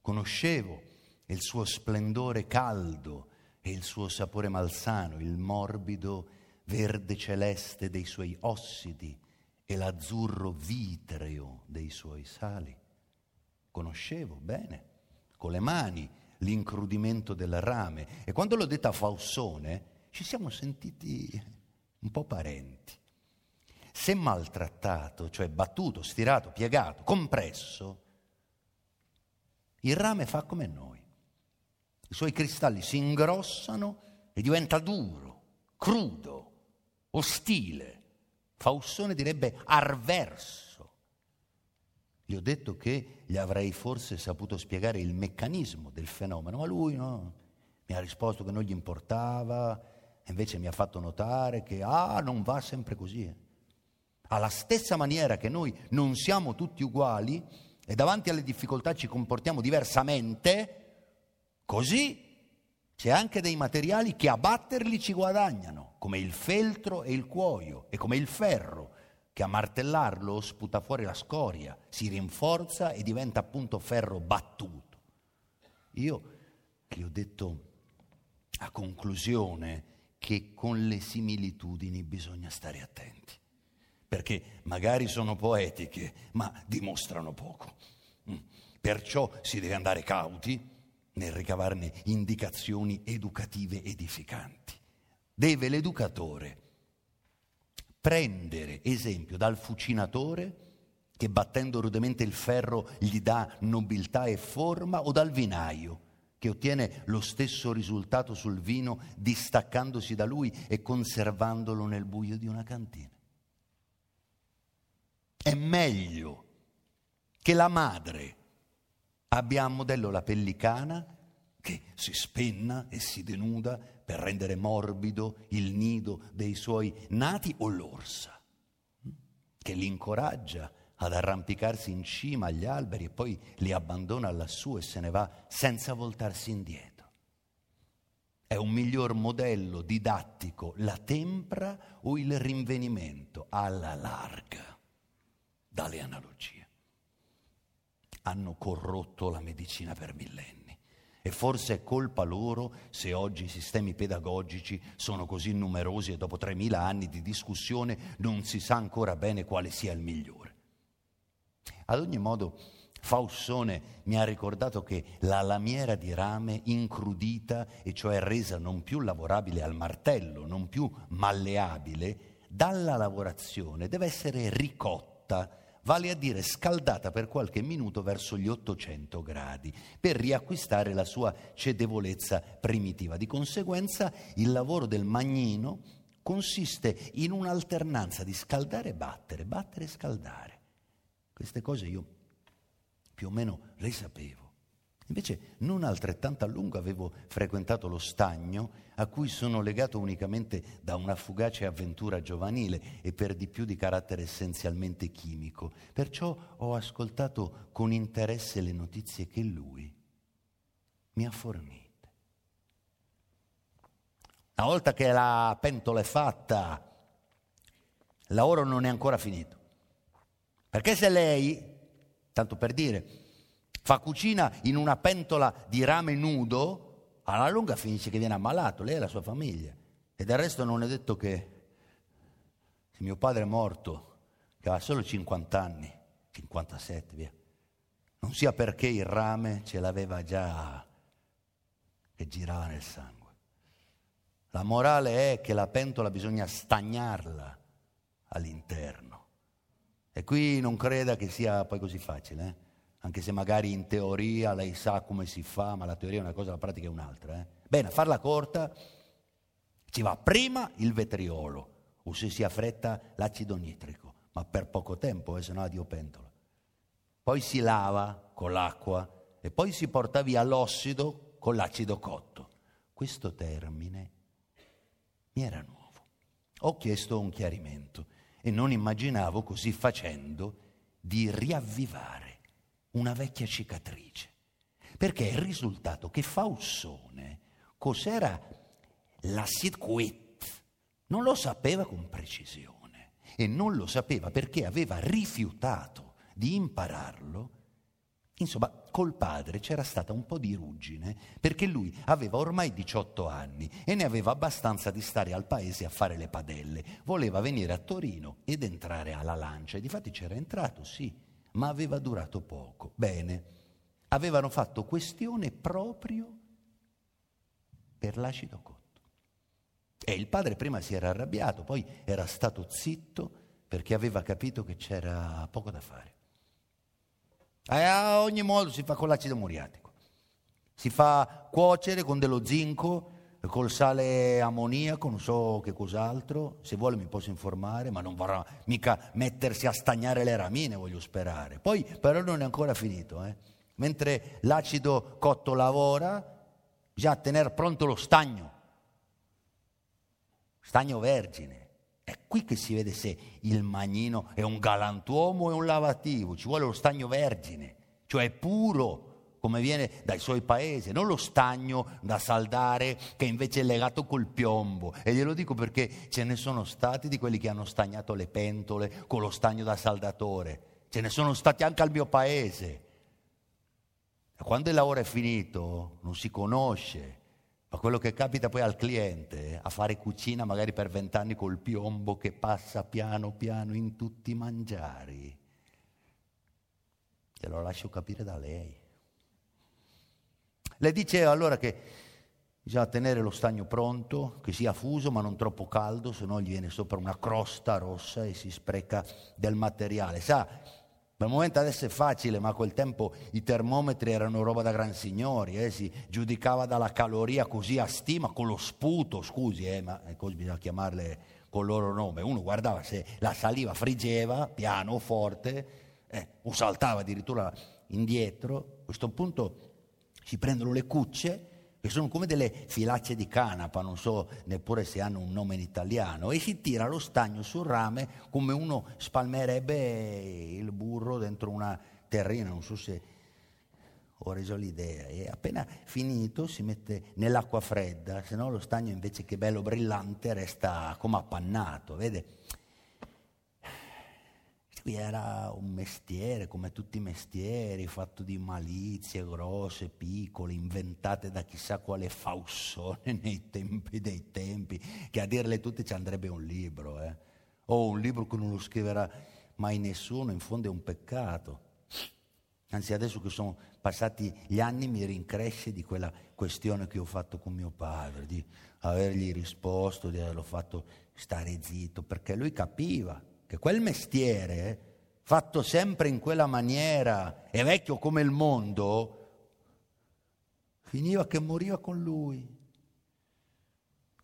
Conoscevo il suo splendore caldo e il suo sapore malsano, il morbido verde celeste dei suoi ossidi e l'azzurro vitreo dei suoi sali. Conoscevo bene, con le mani, l'incrudimento del rame e quando l'ho detta a Faussone ci siamo sentiti un po' parenti. Se maltrattato, cioè battuto, stirato, piegato, compresso, il rame fa come noi. I suoi cristalli si ingrossano e diventa duro, crudo, ostile. Faussone direbbe arverso. Gli ho detto che gli avrei forse saputo spiegare il meccanismo del fenomeno, ma lui no, mi ha risposto che non gli importava, invece mi ha fatto notare che, ah, non va sempre così. Eh. Alla stessa maniera che noi non siamo tutti uguali e davanti alle difficoltà ci comportiamo diversamente, così c'è anche dei materiali che a batterli ci guadagnano, come il feltro e il cuoio, e come il ferro, che a martellarlo sputa fuori la scoria, si rinforza e diventa appunto ferro battuto. Io gli ho detto a conclusione che con le similitudini bisogna stare attenti, perché magari sono poetiche, ma dimostrano poco. Mm. Perciò si deve andare cauti nel ricavarne indicazioni educative edificanti. Deve l'educatore prendere esempio dal fucinatore che battendo rudemente il ferro gli dà nobiltà e forma o dal vinaio che ottiene lo stesso risultato sul vino distaccandosi da lui e conservandolo nel buio di una cantina. È meglio che la madre abbia a modello la pellicana che si spenna e si denuda per rendere morbido il nido dei suoi nati o l'orsa, che li incoraggia ad arrampicarsi in cima agli alberi e poi li abbandona lassù e se ne va senza voltarsi indietro. È un miglior modello didattico la tempra o il rinvenimento alla larga dalle analogie hanno corrotto la medicina per millenni. E forse è colpa loro se oggi i sistemi pedagogici sono così numerosi e dopo 3.000 anni di discussione non si sa ancora bene quale sia il migliore. Ad ogni modo, Faussone mi ha ricordato che la lamiera di rame incrudita, e cioè resa non più lavorabile al martello, non più malleabile, dalla lavorazione deve essere ricotta vale a dire scaldata per qualche minuto verso gli 800 gradi, per riacquistare la sua cedevolezza primitiva. Di conseguenza il lavoro del magnino consiste in un'alternanza di scaldare e battere, battere e scaldare. Queste cose io più o meno le sapevo. Invece non altrettanto a lungo avevo frequentato lo stagno a cui sono legato unicamente da una fugace avventura giovanile e per di più di carattere essenzialmente chimico. Perciò ho ascoltato con interesse le notizie che lui mi ha fornite. Una volta che la pentola è fatta, il lavoro non è ancora finito. Perché se lei, tanto per dire, fa cucina in una pentola di rame nudo, alla lunga finisce che viene ammalato, lei e la sua famiglia. E del resto non è detto che se mio padre è morto, che aveva solo 50 anni, 57 via, non sia perché il rame ce l'aveva già che girava nel sangue. La morale è che la pentola bisogna stagnarla all'interno. E qui non creda che sia poi così facile, eh? Anche se magari in teoria lei sa come si fa, ma la teoria è una cosa, la pratica è un'altra. Eh? Bene, a farla corta, ci va prima il vetriolo, o se si ha fretta l'acido nitrico, ma per poco tempo, eh, se no addio pentola. Poi si lava con l'acqua e poi si porta via l'ossido con l'acido cotto. Questo termine mi era nuovo. Ho chiesto un chiarimento e non immaginavo così facendo di riavvivare una vecchia cicatrice. Perché è il risultato che Faussone cos'era l'acid quit non lo sapeva con precisione e non lo sapeva perché aveva rifiutato di impararlo. Insomma, col padre c'era stata un po' di ruggine perché lui aveva ormai 18 anni e ne aveva abbastanza di stare al paese a fare le padelle. Voleva venire a Torino ed entrare alla lancia e difatti c'era entrato, sì, ma aveva durato poco. Bene, avevano fatto questione proprio per l'acido cotto. E il padre prima si era arrabbiato, poi era stato zitto perché aveva capito che c'era poco da fare. E a ogni modo si fa con l'acido muriatico. Si fa cuocere con dello zinco, col sale ammoniaco, non so che cos'altro. Se vuole mi posso informare, ma non vorrà mica mettersi a stagnare le ramine, voglio sperare. Poi però non è ancora finito. Eh. Mentre l'acido cotto lavora, bisogna tenere pronto lo stagno stagno vergine. È qui che si vede se il magnino è un galantuomo o è un lavativo, ci vuole lo stagno vergine, cioè puro come viene dai suoi paesi, non lo stagno da saldare che invece è legato col piombo. E glielo dico perché ce ne sono stati di quelli che hanno stagnato le pentole con lo stagno da saldatore, ce ne sono stati anche al mio paese. E quando il lavoro è finito non si conosce, ma quello che capita poi al cliente a fare cucina magari per vent'anni col piombo che passa piano piano in tutti i mangiari. Te lo lascio capire da lei. Le dice allora che bisogna tenere lo stagno pronto, che sia fuso ma non troppo caldo, se no gli viene sopra una crosta rossa e si spreca del materiale. Sa, per il momento adesso è facile, ma a quel tempo i termometri erano roba da gran signori, eh? si giudicava dalla caloria così a stima con lo sputo, scusi, eh, ma così bisogna chiamarle col loro nome. Uno guardava se la saliva friggeva, piano forte, eh, o saltava addirittura indietro. A questo punto si prendono le cucce che sono come delle filacce di canapa, non so neppure se hanno un nome in italiano, e si tira lo stagno sul rame come uno spalmerebbe il burro dentro una terrina, non so se ho reso l'idea. E appena finito si mette nell'acqua fredda, se no lo stagno invece che bello brillante resta come appannato, vede? Qui era un mestiere, come tutti i mestieri, fatto di malizie grosse, piccole, inventate da chissà quale faussone [LAUGHS] nei tempi dei tempi, che a dirle tutte ci andrebbe un libro, eh? O un libro che non lo scriverà mai nessuno, in fondo è un peccato. Anzi, adesso che sono passati gli anni mi rincresce di quella questione che ho fatto con mio padre, di avergli risposto, di averlo fatto stare zitto, perché lui capiva che quel mestiere, fatto sempre in quella maniera e vecchio come il mondo, finiva che moriva con lui.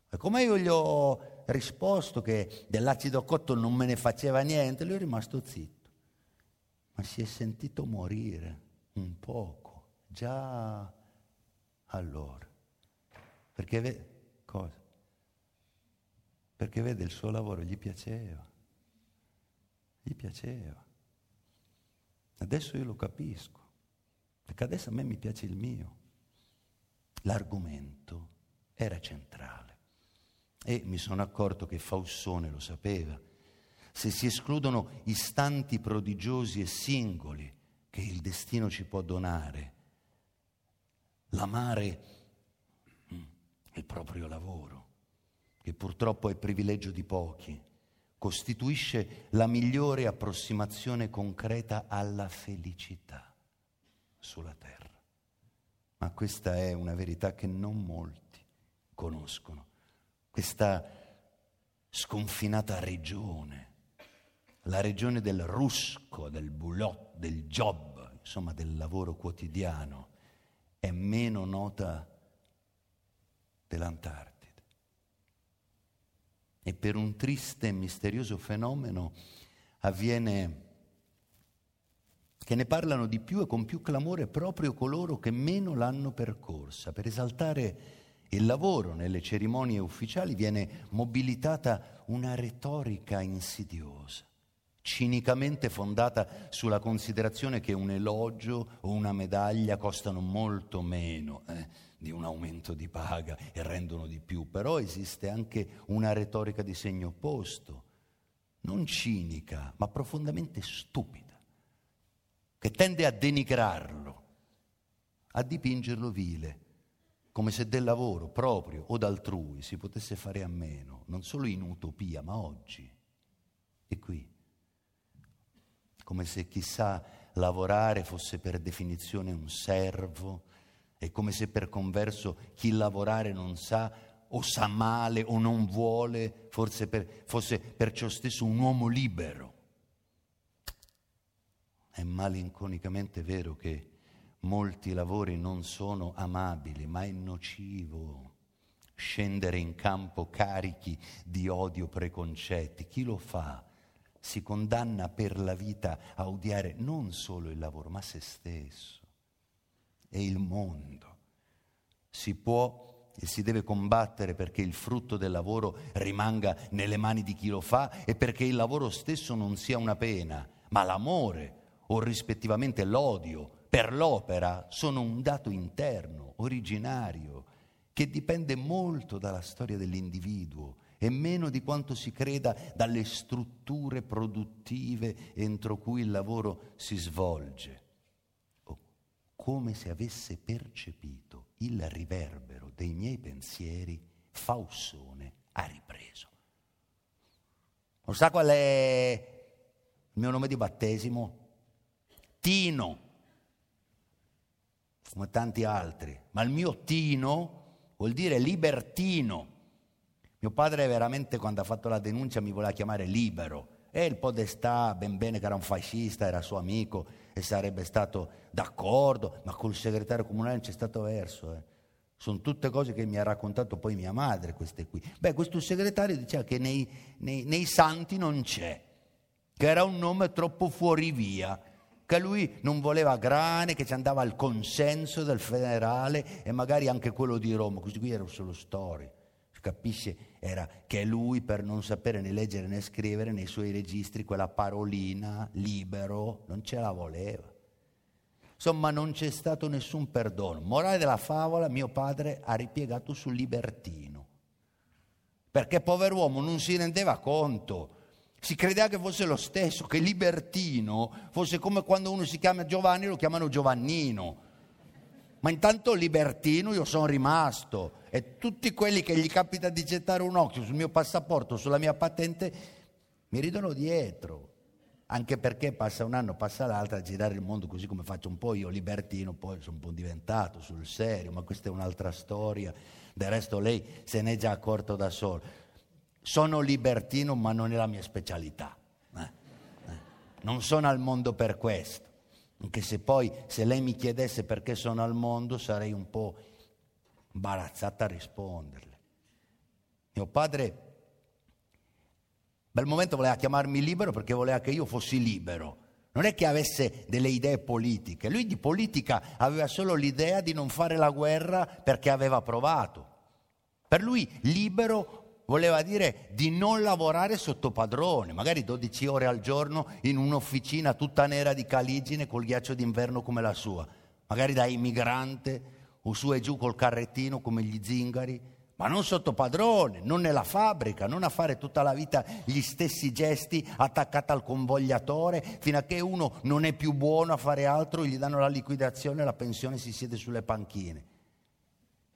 E come io gli ho risposto che dell'acido cotto non me ne faceva niente, lui è rimasto zitto, ma si è sentito morire un poco, già allora. Perché cosa? Perché vede il suo lavoro gli piaceva gli piaceva. Adesso io lo capisco, perché adesso a me mi piace il mio. L'argomento era centrale e mi sono accorto che Faussone lo sapeva. Se si escludono istanti prodigiosi e singoli che il destino ci può donare, l'amare mm, il proprio lavoro, che purtroppo è privilegio di pochi, costituisce la migliore approssimazione concreta alla felicità sulla terra. Ma questa è una verità che non molti conoscono, questa sconfinata regione, la regione del rusco, del boulot, del job, insomma del lavoro quotidiano, è meno nota dell'Antartide. E per un triste e misterioso fenomeno avviene che ne parlano di più e con più clamore proprio coloro che meno l'hanno percorsa. Per esaltare il lavoro nelle cerimonie ufficiali viene mobilitata una retorica insidiosa, cinicamente fondata sulla considerazione che un elogio o una medaglia costano molto meno eh, di un aumento di paga e rendono di più. Però esiste anche una retorica di segno opposto, non cinica, ma profondamente stupida che tende a denigrarlo, a dipingerlo vile, come se del lavoro proprio o d'altrui si potesse fare a meno, non solo in utopia, ma oggi e qui. Come se chissà lavorare fosse per definizione un servo, e come se per converso chi lavorare non sa o sa male o non vuole, forse per, fosse perciò stesso un uomo libero è malinconicamente vero che molti lavori non sono amabili, ma è nocivo scendere in campo carichi di odio preconcetti. Chi lo fa si condanna per la vita a odiare non solo il lavoro, ma se stesso e il mondo. Si può e si deve combattere perché il frutto del lavoro rimanga nelle mani di chi lo fa e perché il lavoro stesso non sia una pena, ma l'amore o rispettivamente l'odio per l'opera sono un dato interno, originario, che dipende molto dalla storia dell'individuo e meno di quanto si creda dalle strutture produttive entro cui il lavoro si svolge. Come se avesse percepito il riverbero dei miei pensieri, Faussone ha ripreso. Non sa qual è il mio nome di battesimo? Tino, come tanti altri, ma il mio Tino vuol dire libertino. Mio padre veramente quando ha fatto la denuncia mi voleva chiamare libero e il podestà, ben bene che era un fascista, era suo amico e sarebbe stato d'accordo, ma col segretario comunale non c'è stato verso. Eh. Sono tutte cose che mi ha raccontato poi mia madre, queste qui. Beh, questo segretario diceva che nei, nei, nei santi non c'è, che era un nome troppo fuori via che lui non voleva grane, che ci andava al consenso del federale e magari anche quello di Roma. Questi qui erano solo storie. Capisce era che lui, per non sapere né leggere né scrivere nei suoi registri, quella parolina libero non ce la voleva. Insomma, non c'è stato nessun perdono. Morale della favola, mio padre ha ripiegato sul libertino. Perché pover'uomo non si rendeva conto si credeva che fosse lo stesso, che libertino fosse come quando uno si chiama Giovanni lo chiamano Giovannino. Ma intanto libertino io sono rimasto e tutti quelli che gli capita di gettare un occhio sul mio passaporto, sulla mia patente, mi ridono dietro. Anche perché passa un anno, passa l'altro a girare il mondo così come faccio un po' io, libertino, poi sono un po' diventato sul serio, ma questa è un'altra storia. Del resto lei se n'è già accorto da solo sono libertino ma non è la mia specialità. Eh? Eh? Non sono al mondo per questo. Anche se poi se lei mi chiedesse perché sono al mondo sarei un po' imbarazzata a risponderle. Mio padre bel momento voleva chiamarmi libero perché voleva che io fossi libero. Non è che avesse delle idee politiche, lui di politica aveva solo l'idea di non fare la guerra perché aveva provato. Per lui libero voleva dire di non lavorare sotto padrone, magari 12 ore al giorno in un'officina tutta nera di caligine col ghiaccio d'inverno come la sua, magari da immigrante o su e giù col carrettino come gli zingari, ma non sotto padrone, non nella fabbrica, non a fare tutta la vita gli stessi gesti attaccata al convogliatore, fino a che uno non è più buono a fare altro, gli danno la liquidazione e la pensione si siede sulle panchine.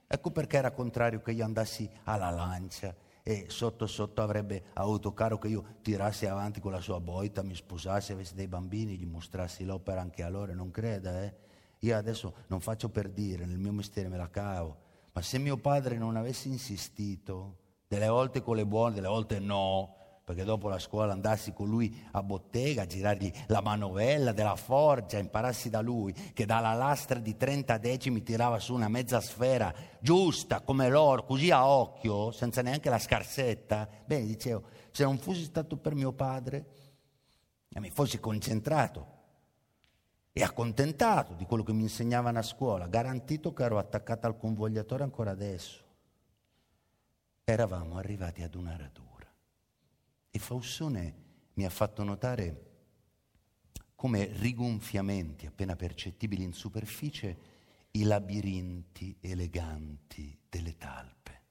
Ecco perché era contrario che io andassi alla lancia e sotto sotto avrebbe avuto caro che io tirassi avanti con la sua boita, mi sposassi, avessi dei bambini, gli mostrassi l'opera anche a loro, non creda, eh? Io adesso non faccio per dire, nel mio mestiere me la cavo, ma se mio padre non avesse insistito, delle volte con le buone, delle volte no, perché dopo la scuola andassi con lui a bottega, a girargli la manovella della forgia, imparassi da lui che dalla lastra di 30 decimi tirava su una mezza sfera giusta come l'oro, così a occhio, senza neanche la scarsetta. Beh, dicevo, se non fossi stato per mio padre e mi fossi concentrato e accontentato di quello che mi insegnavano a scuola, garantito che ero attaccato al convogliatore ancora adesso. Eravamo arrivati ad una radura. E Faussone mi ha fatto notare come rigonfiamenti appena percettibili in superficie i labirinti eleganti delle talpe,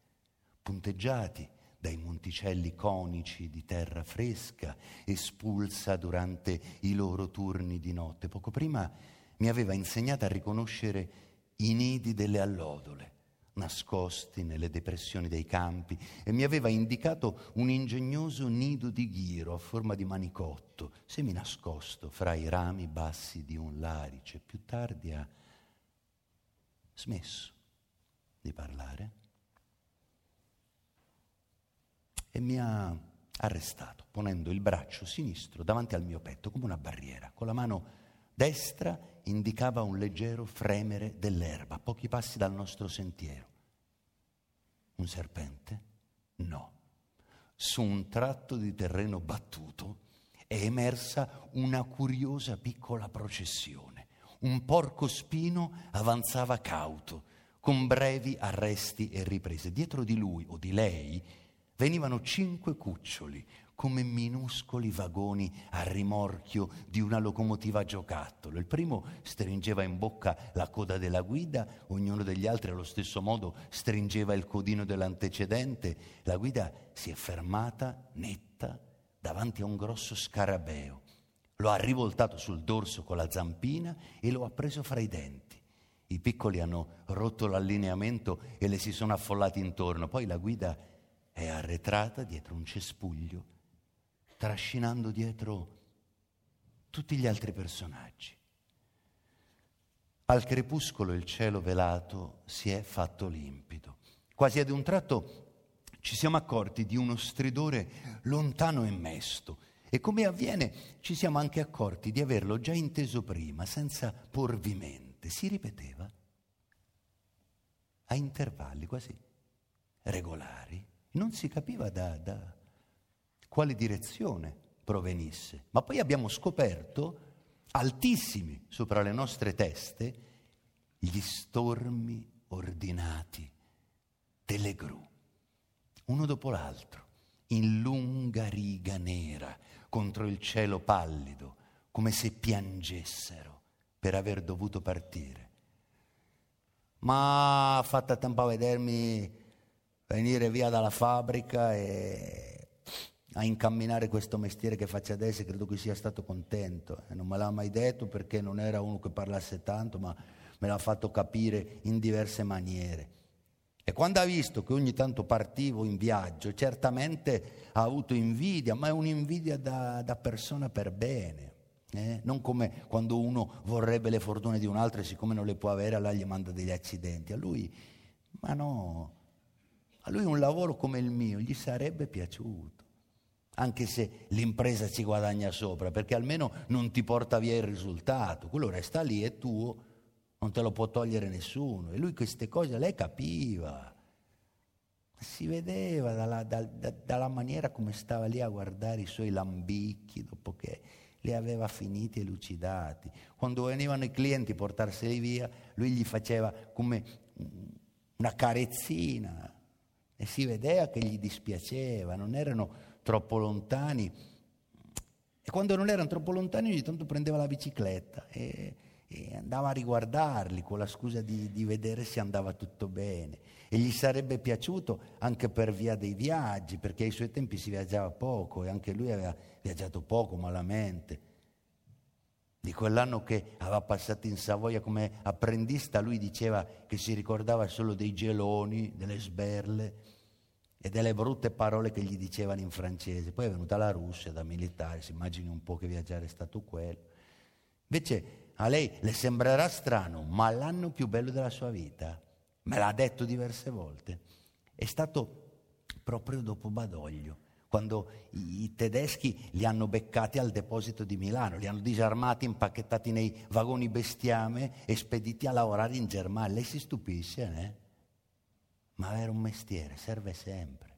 punteggiati dai monticelli conici di terra fresca, espulsa durante i loro turni di notte. Poco prima mi aveva insegnato a riconoscere i nidi delle allodole, nascosti nelle depressioni dei campi e mi aveva indicato un ingegnoso nido di ghiro a forma di manicotto, semi nascosto fra i rami bassi di un larice. Più tardi ha smesso di parlare e mi ha arrestato ponendo il braccio sinistro davanti al mio petto come una barriera, con la mano destra indicava un leggero fremere dell'erba, a pochi passi dal nostro sentiero. Un serpente? No. Su un tratto di terreno battuto è emersa una curiosa piccola processione. Un porco spino avanzava cauto, con brevi arresti e riprese. Dietro di lui o di lei venivano cinque cuccioli, come minuscoli vagoni a rimorchio di una locomotiva a giocattolo. Il primo stringeva in bocca la coda della guida, ognuno degli altri allo stesso modo stringeva il codino dell'antecedente. La guida si è fermata netta davanti a un grosso scarabeo. Lo ha rivoltato sul dorso con la zampina e lo ha preso fra i denti. I piccoli hanno rotto l'allineamento e le si sono affollati intorno. Poi la guida è arretrata dietro un cespuglio trascinando dietro tutti gli altri personaggi. Al crepuscolo il cielo velato si è fatto limpido. Quasi ad un tratto ci siamo accorti di uno stridore lontano e mesto e come avviene ci siamo anche accorti di averlo già inteso prima, senza porvi mente. Si ripeteva a intervalli quasi regolari. Non si capiva da, da quale direzione provenisse. Ma poi abbiamo scoperto, altissimi sopra le nostre teste, gli stormi ordinati delle gru, uno dopo l'altro, in lunga riga nera contro il cielo pallido, come se piangessero per aver dovuto partire. Ma ha fatto tempo a vedermi venire via dalla fabbrica e a incamminare questo mestiere che faccio adesso e credo che sia stato contento. Non me l'ha mai detto perché non era uno che parlasse tanto, ma me l'ha fatto capire in diverse maniere. E quando ha visto che ogni tanto partivo in viaggio, certamente ha avuto invidia, ma è un'invidia da, da persona per bene. Eh? Non come quando uno vorrebbe le fortune di un altro e siccome non le può avere, allora gli manda degli accidenti. A lui, ma no, a lui un lavoro come il mio gli sarebbe piaciuto anche se l'impresa ci guadagna sopra, perché almeno non ti porta via il risultato, quello resta lì, è tuo, non te lo può togliere nessuno. E lui queste cose le capiva, si vedeva dalla, da, da, dalla maniera come stava lì a guardare i suoi lambicchi dopo che li aveva finiti e lucidati. Quando venivano i clienti a portarseli via, lui gli faceva come una carezzina e si vedeva che gli dispiaceva, non erano troppo lontani. E quando non erano troppo lontani ogni tanto prendeva la bicicletta e, e andava a riguardarli con la scusa di, di, vedere se andava tutto bene. E gli sarebbe piaciuto anche per via dei viaggi, perché ai suoi tempi si viaggiava poco e anche lui aveva viaggiato poco, malamente. Di quell'anno che aveva passato in Savoia come apprendista, lui diceva che si ricordava solo dei geloni, delle sberle e delle brutte parole che gli dicevano in francese. Poi è venuta la Russia da militare, si immagini un po' che viaggiare è stato quello. Invece a lei le sembrerà strano, ma l'anno più bello della sua vita, me l'ha detto diverse volte, è stato proprio dopo Badoglio, quando i, tedeschi li hanno beccati al deposito di Milano, li hanno disarmati, impacchettati nei vagoni bestiame e spediti a lavorare in Germania. Lei si stupisce, eh? Ma avere un mestiere serve sempre.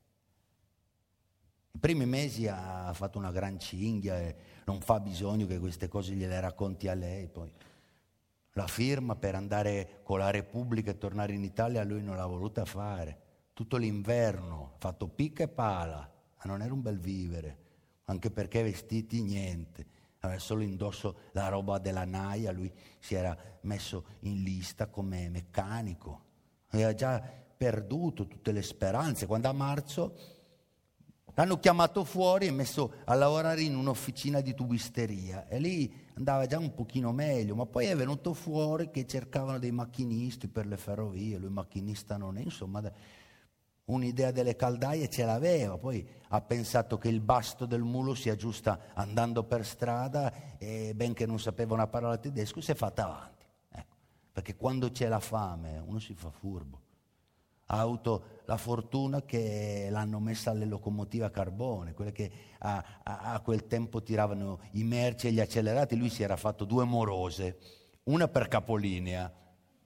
I primi mesi ha fatto una gran cinghia e non fa bisogno che queste cose gliele racconti a lei. Poi la firma per andare con la Repubblica e tornare in Italia lui non l'ha voluta fare. Tutto l'inverno ha fatto picca e pala ma non era un bel vivere, anche perché vestiti niente, aveva solo indosso la roba della naia, lui si era messo in lista come meccanico, aveva già perduto tutte le speranze, quando a marzo l'hanno chiamato fuori e messo a lavorare in un'officina di tubisteria. E lì andava già un pochino meglio, ma poi è venuto fuori che cercavano dei macchinisti per le ferrovie, lui macchinista non è, insomma un'idea delle caldaie ce l'aveva, poi ha pensato che il basto del mulo si aggiusta andando per strada e benché non sapeva una parola tedesco si è fatta avanti. Ecco, perché quando c'è la fame uno si fa furbo. Ha avuto la fortuna che l'hanno messa alle locomotive a carbone, quelle che a, a, a quel tempo tiravano i merci e gli accelerati. Lui si era fatto due morose, una per capolinea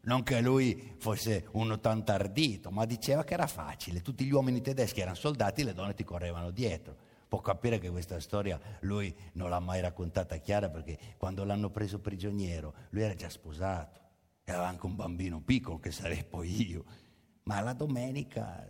non che lui fosse uno tanto ardito, ma diceva che era facile. Tutti gli uomini tedeschi erano soldati, le donne ti correvano dietro. Può capire che questa storia lui non l'ha mai raccontata chiara perché quando l'hanno preso prigioniero lui era già sposato e aveva anche un bambino piccolo che sarei poi io. Ma la domenica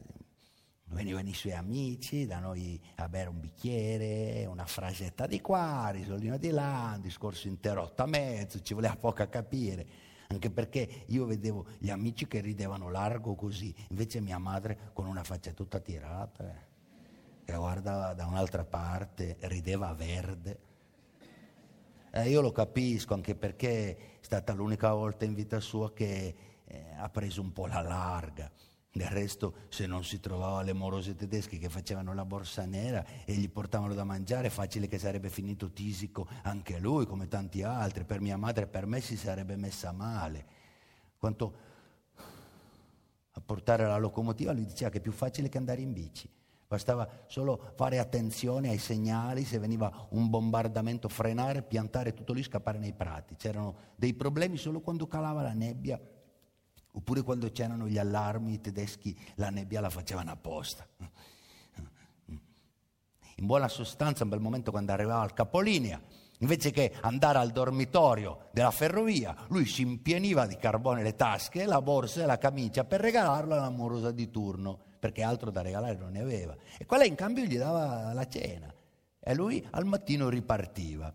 venivano i suoi amici da noi a bere un bicchiere, una frasetta di qua, risolino di là, un discorso interrotto a mezzo, ci voleva poco a capire anche perché io vedevo gli amici che ridevano largo così, invece mia madre con una faccia tutta tirata, eh, che guardava da un'altra parte, rideva verde. Eh, io lo capisco anche perché è stata l'unica volta in vita sua che eh, ha preso un po' la larga. Del resto, se non si trovava le morose tedesche che facevano la borsa nera e gli portavano da mangiare, facile che sarebbe finito tisico anche lui, come tanti altri. Per mia madre e per me si sarebbe messa male. Quanto a portare la locomotiva, lui diceva che è più facile che andare in bici. Bastava solo fare attenzione ai segnali, se veniva un bombardamento, frenare, piantare tutto lì, scappare nei prati. C'erano dei problemi solo quando calava la nebbia Oppure quando c'erano gli allarmi i tedeschi la nebbia la facevano apposta. In buona sostanza, un bel momento quando arrivava al capolinea, invece che andare al dormitorio della ferrovia, lui si impieniva di carbone le tasche, la borsa e la camicia per regalarlo all'amorosa di turno, perché altro da regalare non ne aveva. E quella in cambio gli dava la cena. E lui al mattino ripartiva.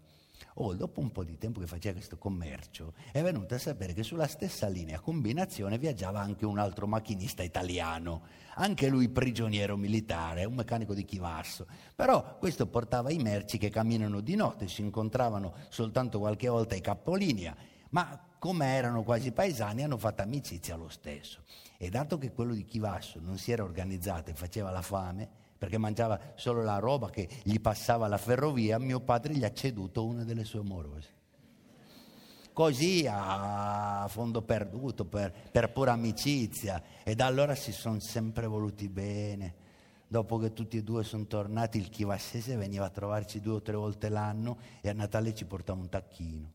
Oh, dopo un po' di tempo che faceva questo commercio, è venuto a sapere che sulla stessa linea combinazione viaggiava anche un altro macchinista italiano, anche lui prigioniero militare, un meccanico di Chivasso. Però questo portava i merci che camminano di notte, si incontravano soltanto qualche volta ai capolinea, ma come erano quasi paesani hanno fatto amicizia lo stesso. E dato che quello di Chivasso non si era organizzato e faceva la fame, perché mangiava solo la roba che gli passava la ferrovia, mio padre gli ha ceduto una delle sue morose. Così a fondo perduto, per, per pura amicizia, e da allora si sono sempre voluti bene. Dopo che tutti e due sono tornati, il chivassese veniva a trovarci due o tre volte l'anno e a Natale ci portava un tacchino.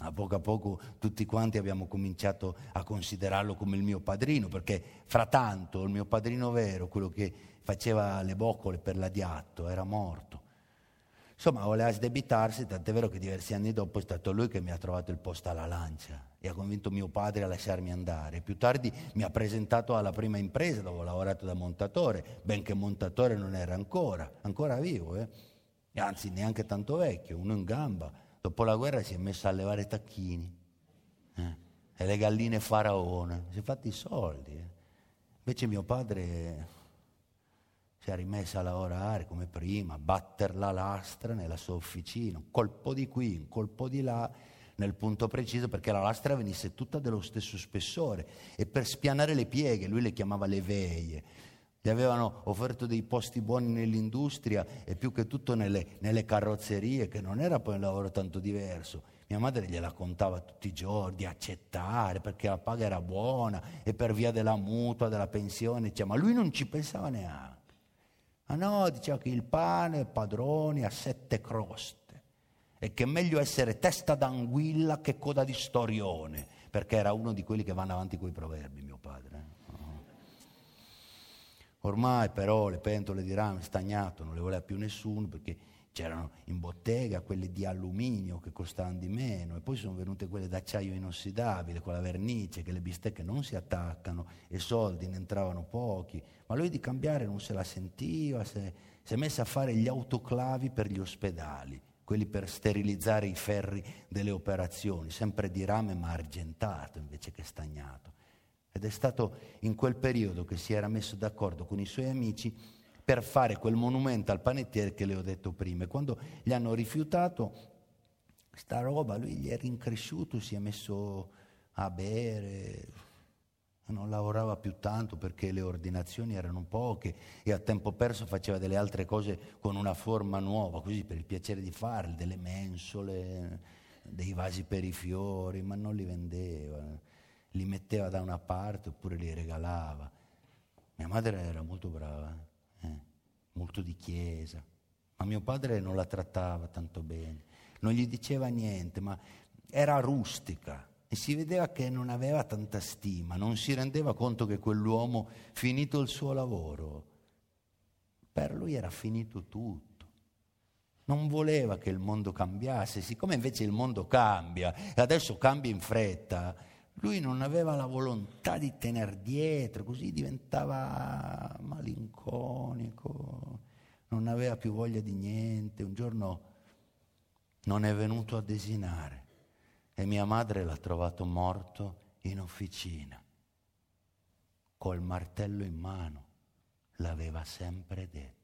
A poco a poco tutti quanti abbiamo cominciato a considerarlo come il mio padrino, perché frattanto il mio padrino vero, quello che faceva le boccole per l'adiatto, era morto. Insomma, voleva sdebitarsi, tant'è vero che diversi anni dopo è stato lui che mi ha trovato il posto alla lancia e ha convinto mio padre a lasciarmi andare. Più tardi mi ha presentato alla prima impresa dove ho lavorato da montatore, benché montatore non era ancora, ancora vivo, eh? anzi neanche tanto vecchio, uno in gamba. Dopo la guerra si è messo a levare tacchini eh? e le galline faraone, si è fatti i soldi. Eh? Invece mio padre si è rimessa a lavorare come prima, a battere la lastra nella sua officina, un colpo di qui, un colpo di là, nel punto preciso perché la lastra venisse tutta dello stesso spessore e per spianare le pieghe, lui le chiamava le veie, gli avevano offerto dei posti buoni nell'industria e più che tutto nelle, nelle carrozzerie, che non era poi un lavoro tanto diverso. Mia madre gliela contava tutti i giorni di accettare perché la paga era buona e per via della mutua, della pensione, cioè, ma lui non ci pensava neanche. Ah no, diceva che il pane padrone ha sette croste e che è meglio essere testa d'anguilla che coda di storione, perché era uno di quelli che vanno avanti coi proverbi, mio padre. Eh. Ormai però le pentole di rame stagnato non le voleva più nessuno perché c'erano in bottega quelle di alluminio che costavano di meno e poi sono venute quelle d'acciaio inossidabile con la vernice che le bistecche non si attaccano e soldi ne entravano pochi, ma lui di cambiare non se la sentiva, si è messa a fare gli autoclavi per gli ospedali, quelli per sterilizzare i ferri delle operazioni, sempre di rame ma argentato invece che stagnato. Ed è stato in quel periodo che si era messo d'accordo con i suoi amici per fare quel monumento al panettiere che le ho detto prima. E quando gli hanno rifiutato sta roba, lui gli è rincresciuto, si è messo a bere, non lavorava più tanto perché le ordinazioni erano poche e a tempo perso faceva delle altre cose con una forma nuova, così per il piacere di farle, delle mensole, dei vasi per i fiori, ma non li vendeva, li metteva da una parte oppure li regalava. Mia madre era molto brava eh, molto di chiesa, ma mio padre non la trattava tanto bene, non gli diceva niente, ma era rustica e si vedeva che non aveva tanta stima, non si rendeva conto che quell'uomo, finito il suo lavoro, per lui era finito tutto. Non voleva che il mondo cambiasse, siccome invece il mondo cambia e adesso cambia in fretta, lui non aveva la volontà di tenere dietro, così diventava malinconico, non aveva più voglia di niente. Un giorno non è venuto a desinare e mia madre l'ha trovato morto in officina, col martello in mano, l'aveva sempre detto.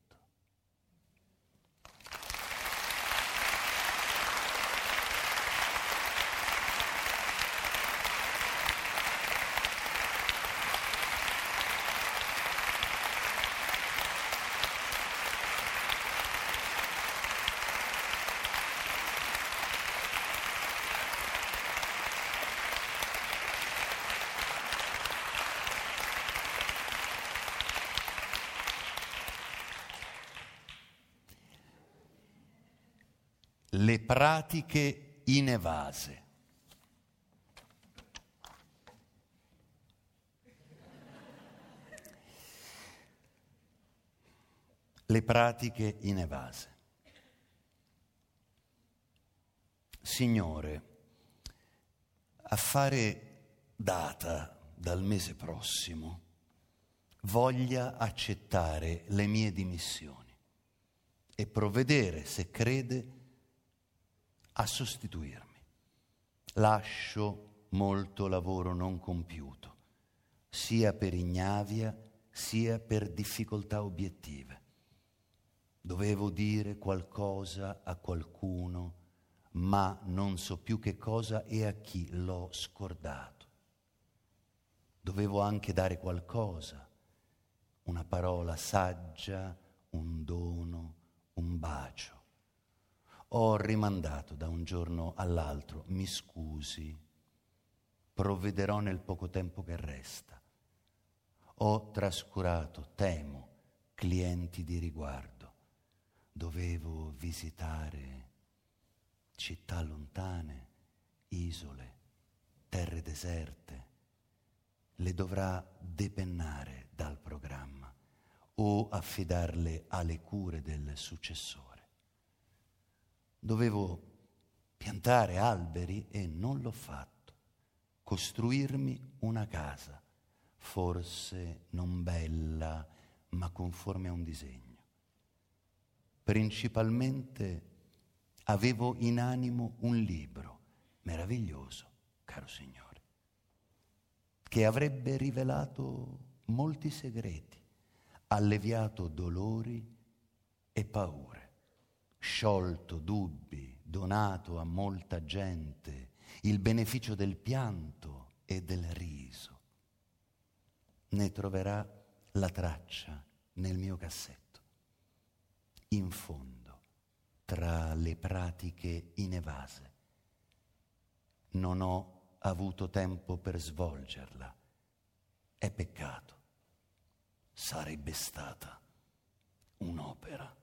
le pratiche inevase. Le pratiche inevase. Signore, a fare data dal mese prossimo, voglia accettare le mie dimissioni e provvedere, se crede, a sostituirmi. Lascio molto lavoro non compiuto, sia per ignavia sia per difficoltà obiettive. Dovevo dire qualcosa a qualcuno, ma non so più che cosa e a chi l'ho scordato. Dovevo anche dare qualcosa, una parola saggia, un dono, un bacio ho rimandato da un giorno all'altro, mi scusi, provvederò nel poco tempo che resta. Ho trascurato, temo, clienti di riguardo. Dovevo visitare città lontane, isole, terre deserte. Le dovrà depennare dal programma o affidarle alle cure del successore. Dovevo piantare alberi e non l'ho fatto. Costruirmi una casa, forse non bella, ma conforme a un disegno. Principalmente avevo in animo un libro meraviglioso, caro Signore, che avrebbe rivelato molti segreti, alleviato dolori e paure sciolto dubbi, donato a molta gente il beneficio del pianto e del riso. Ne troverà la traccia nel mio cassetto. In fondo, tra le pratiche inevase, non ho avuto tempo per svolgerla. È peccato. Sarebbe stata un'opera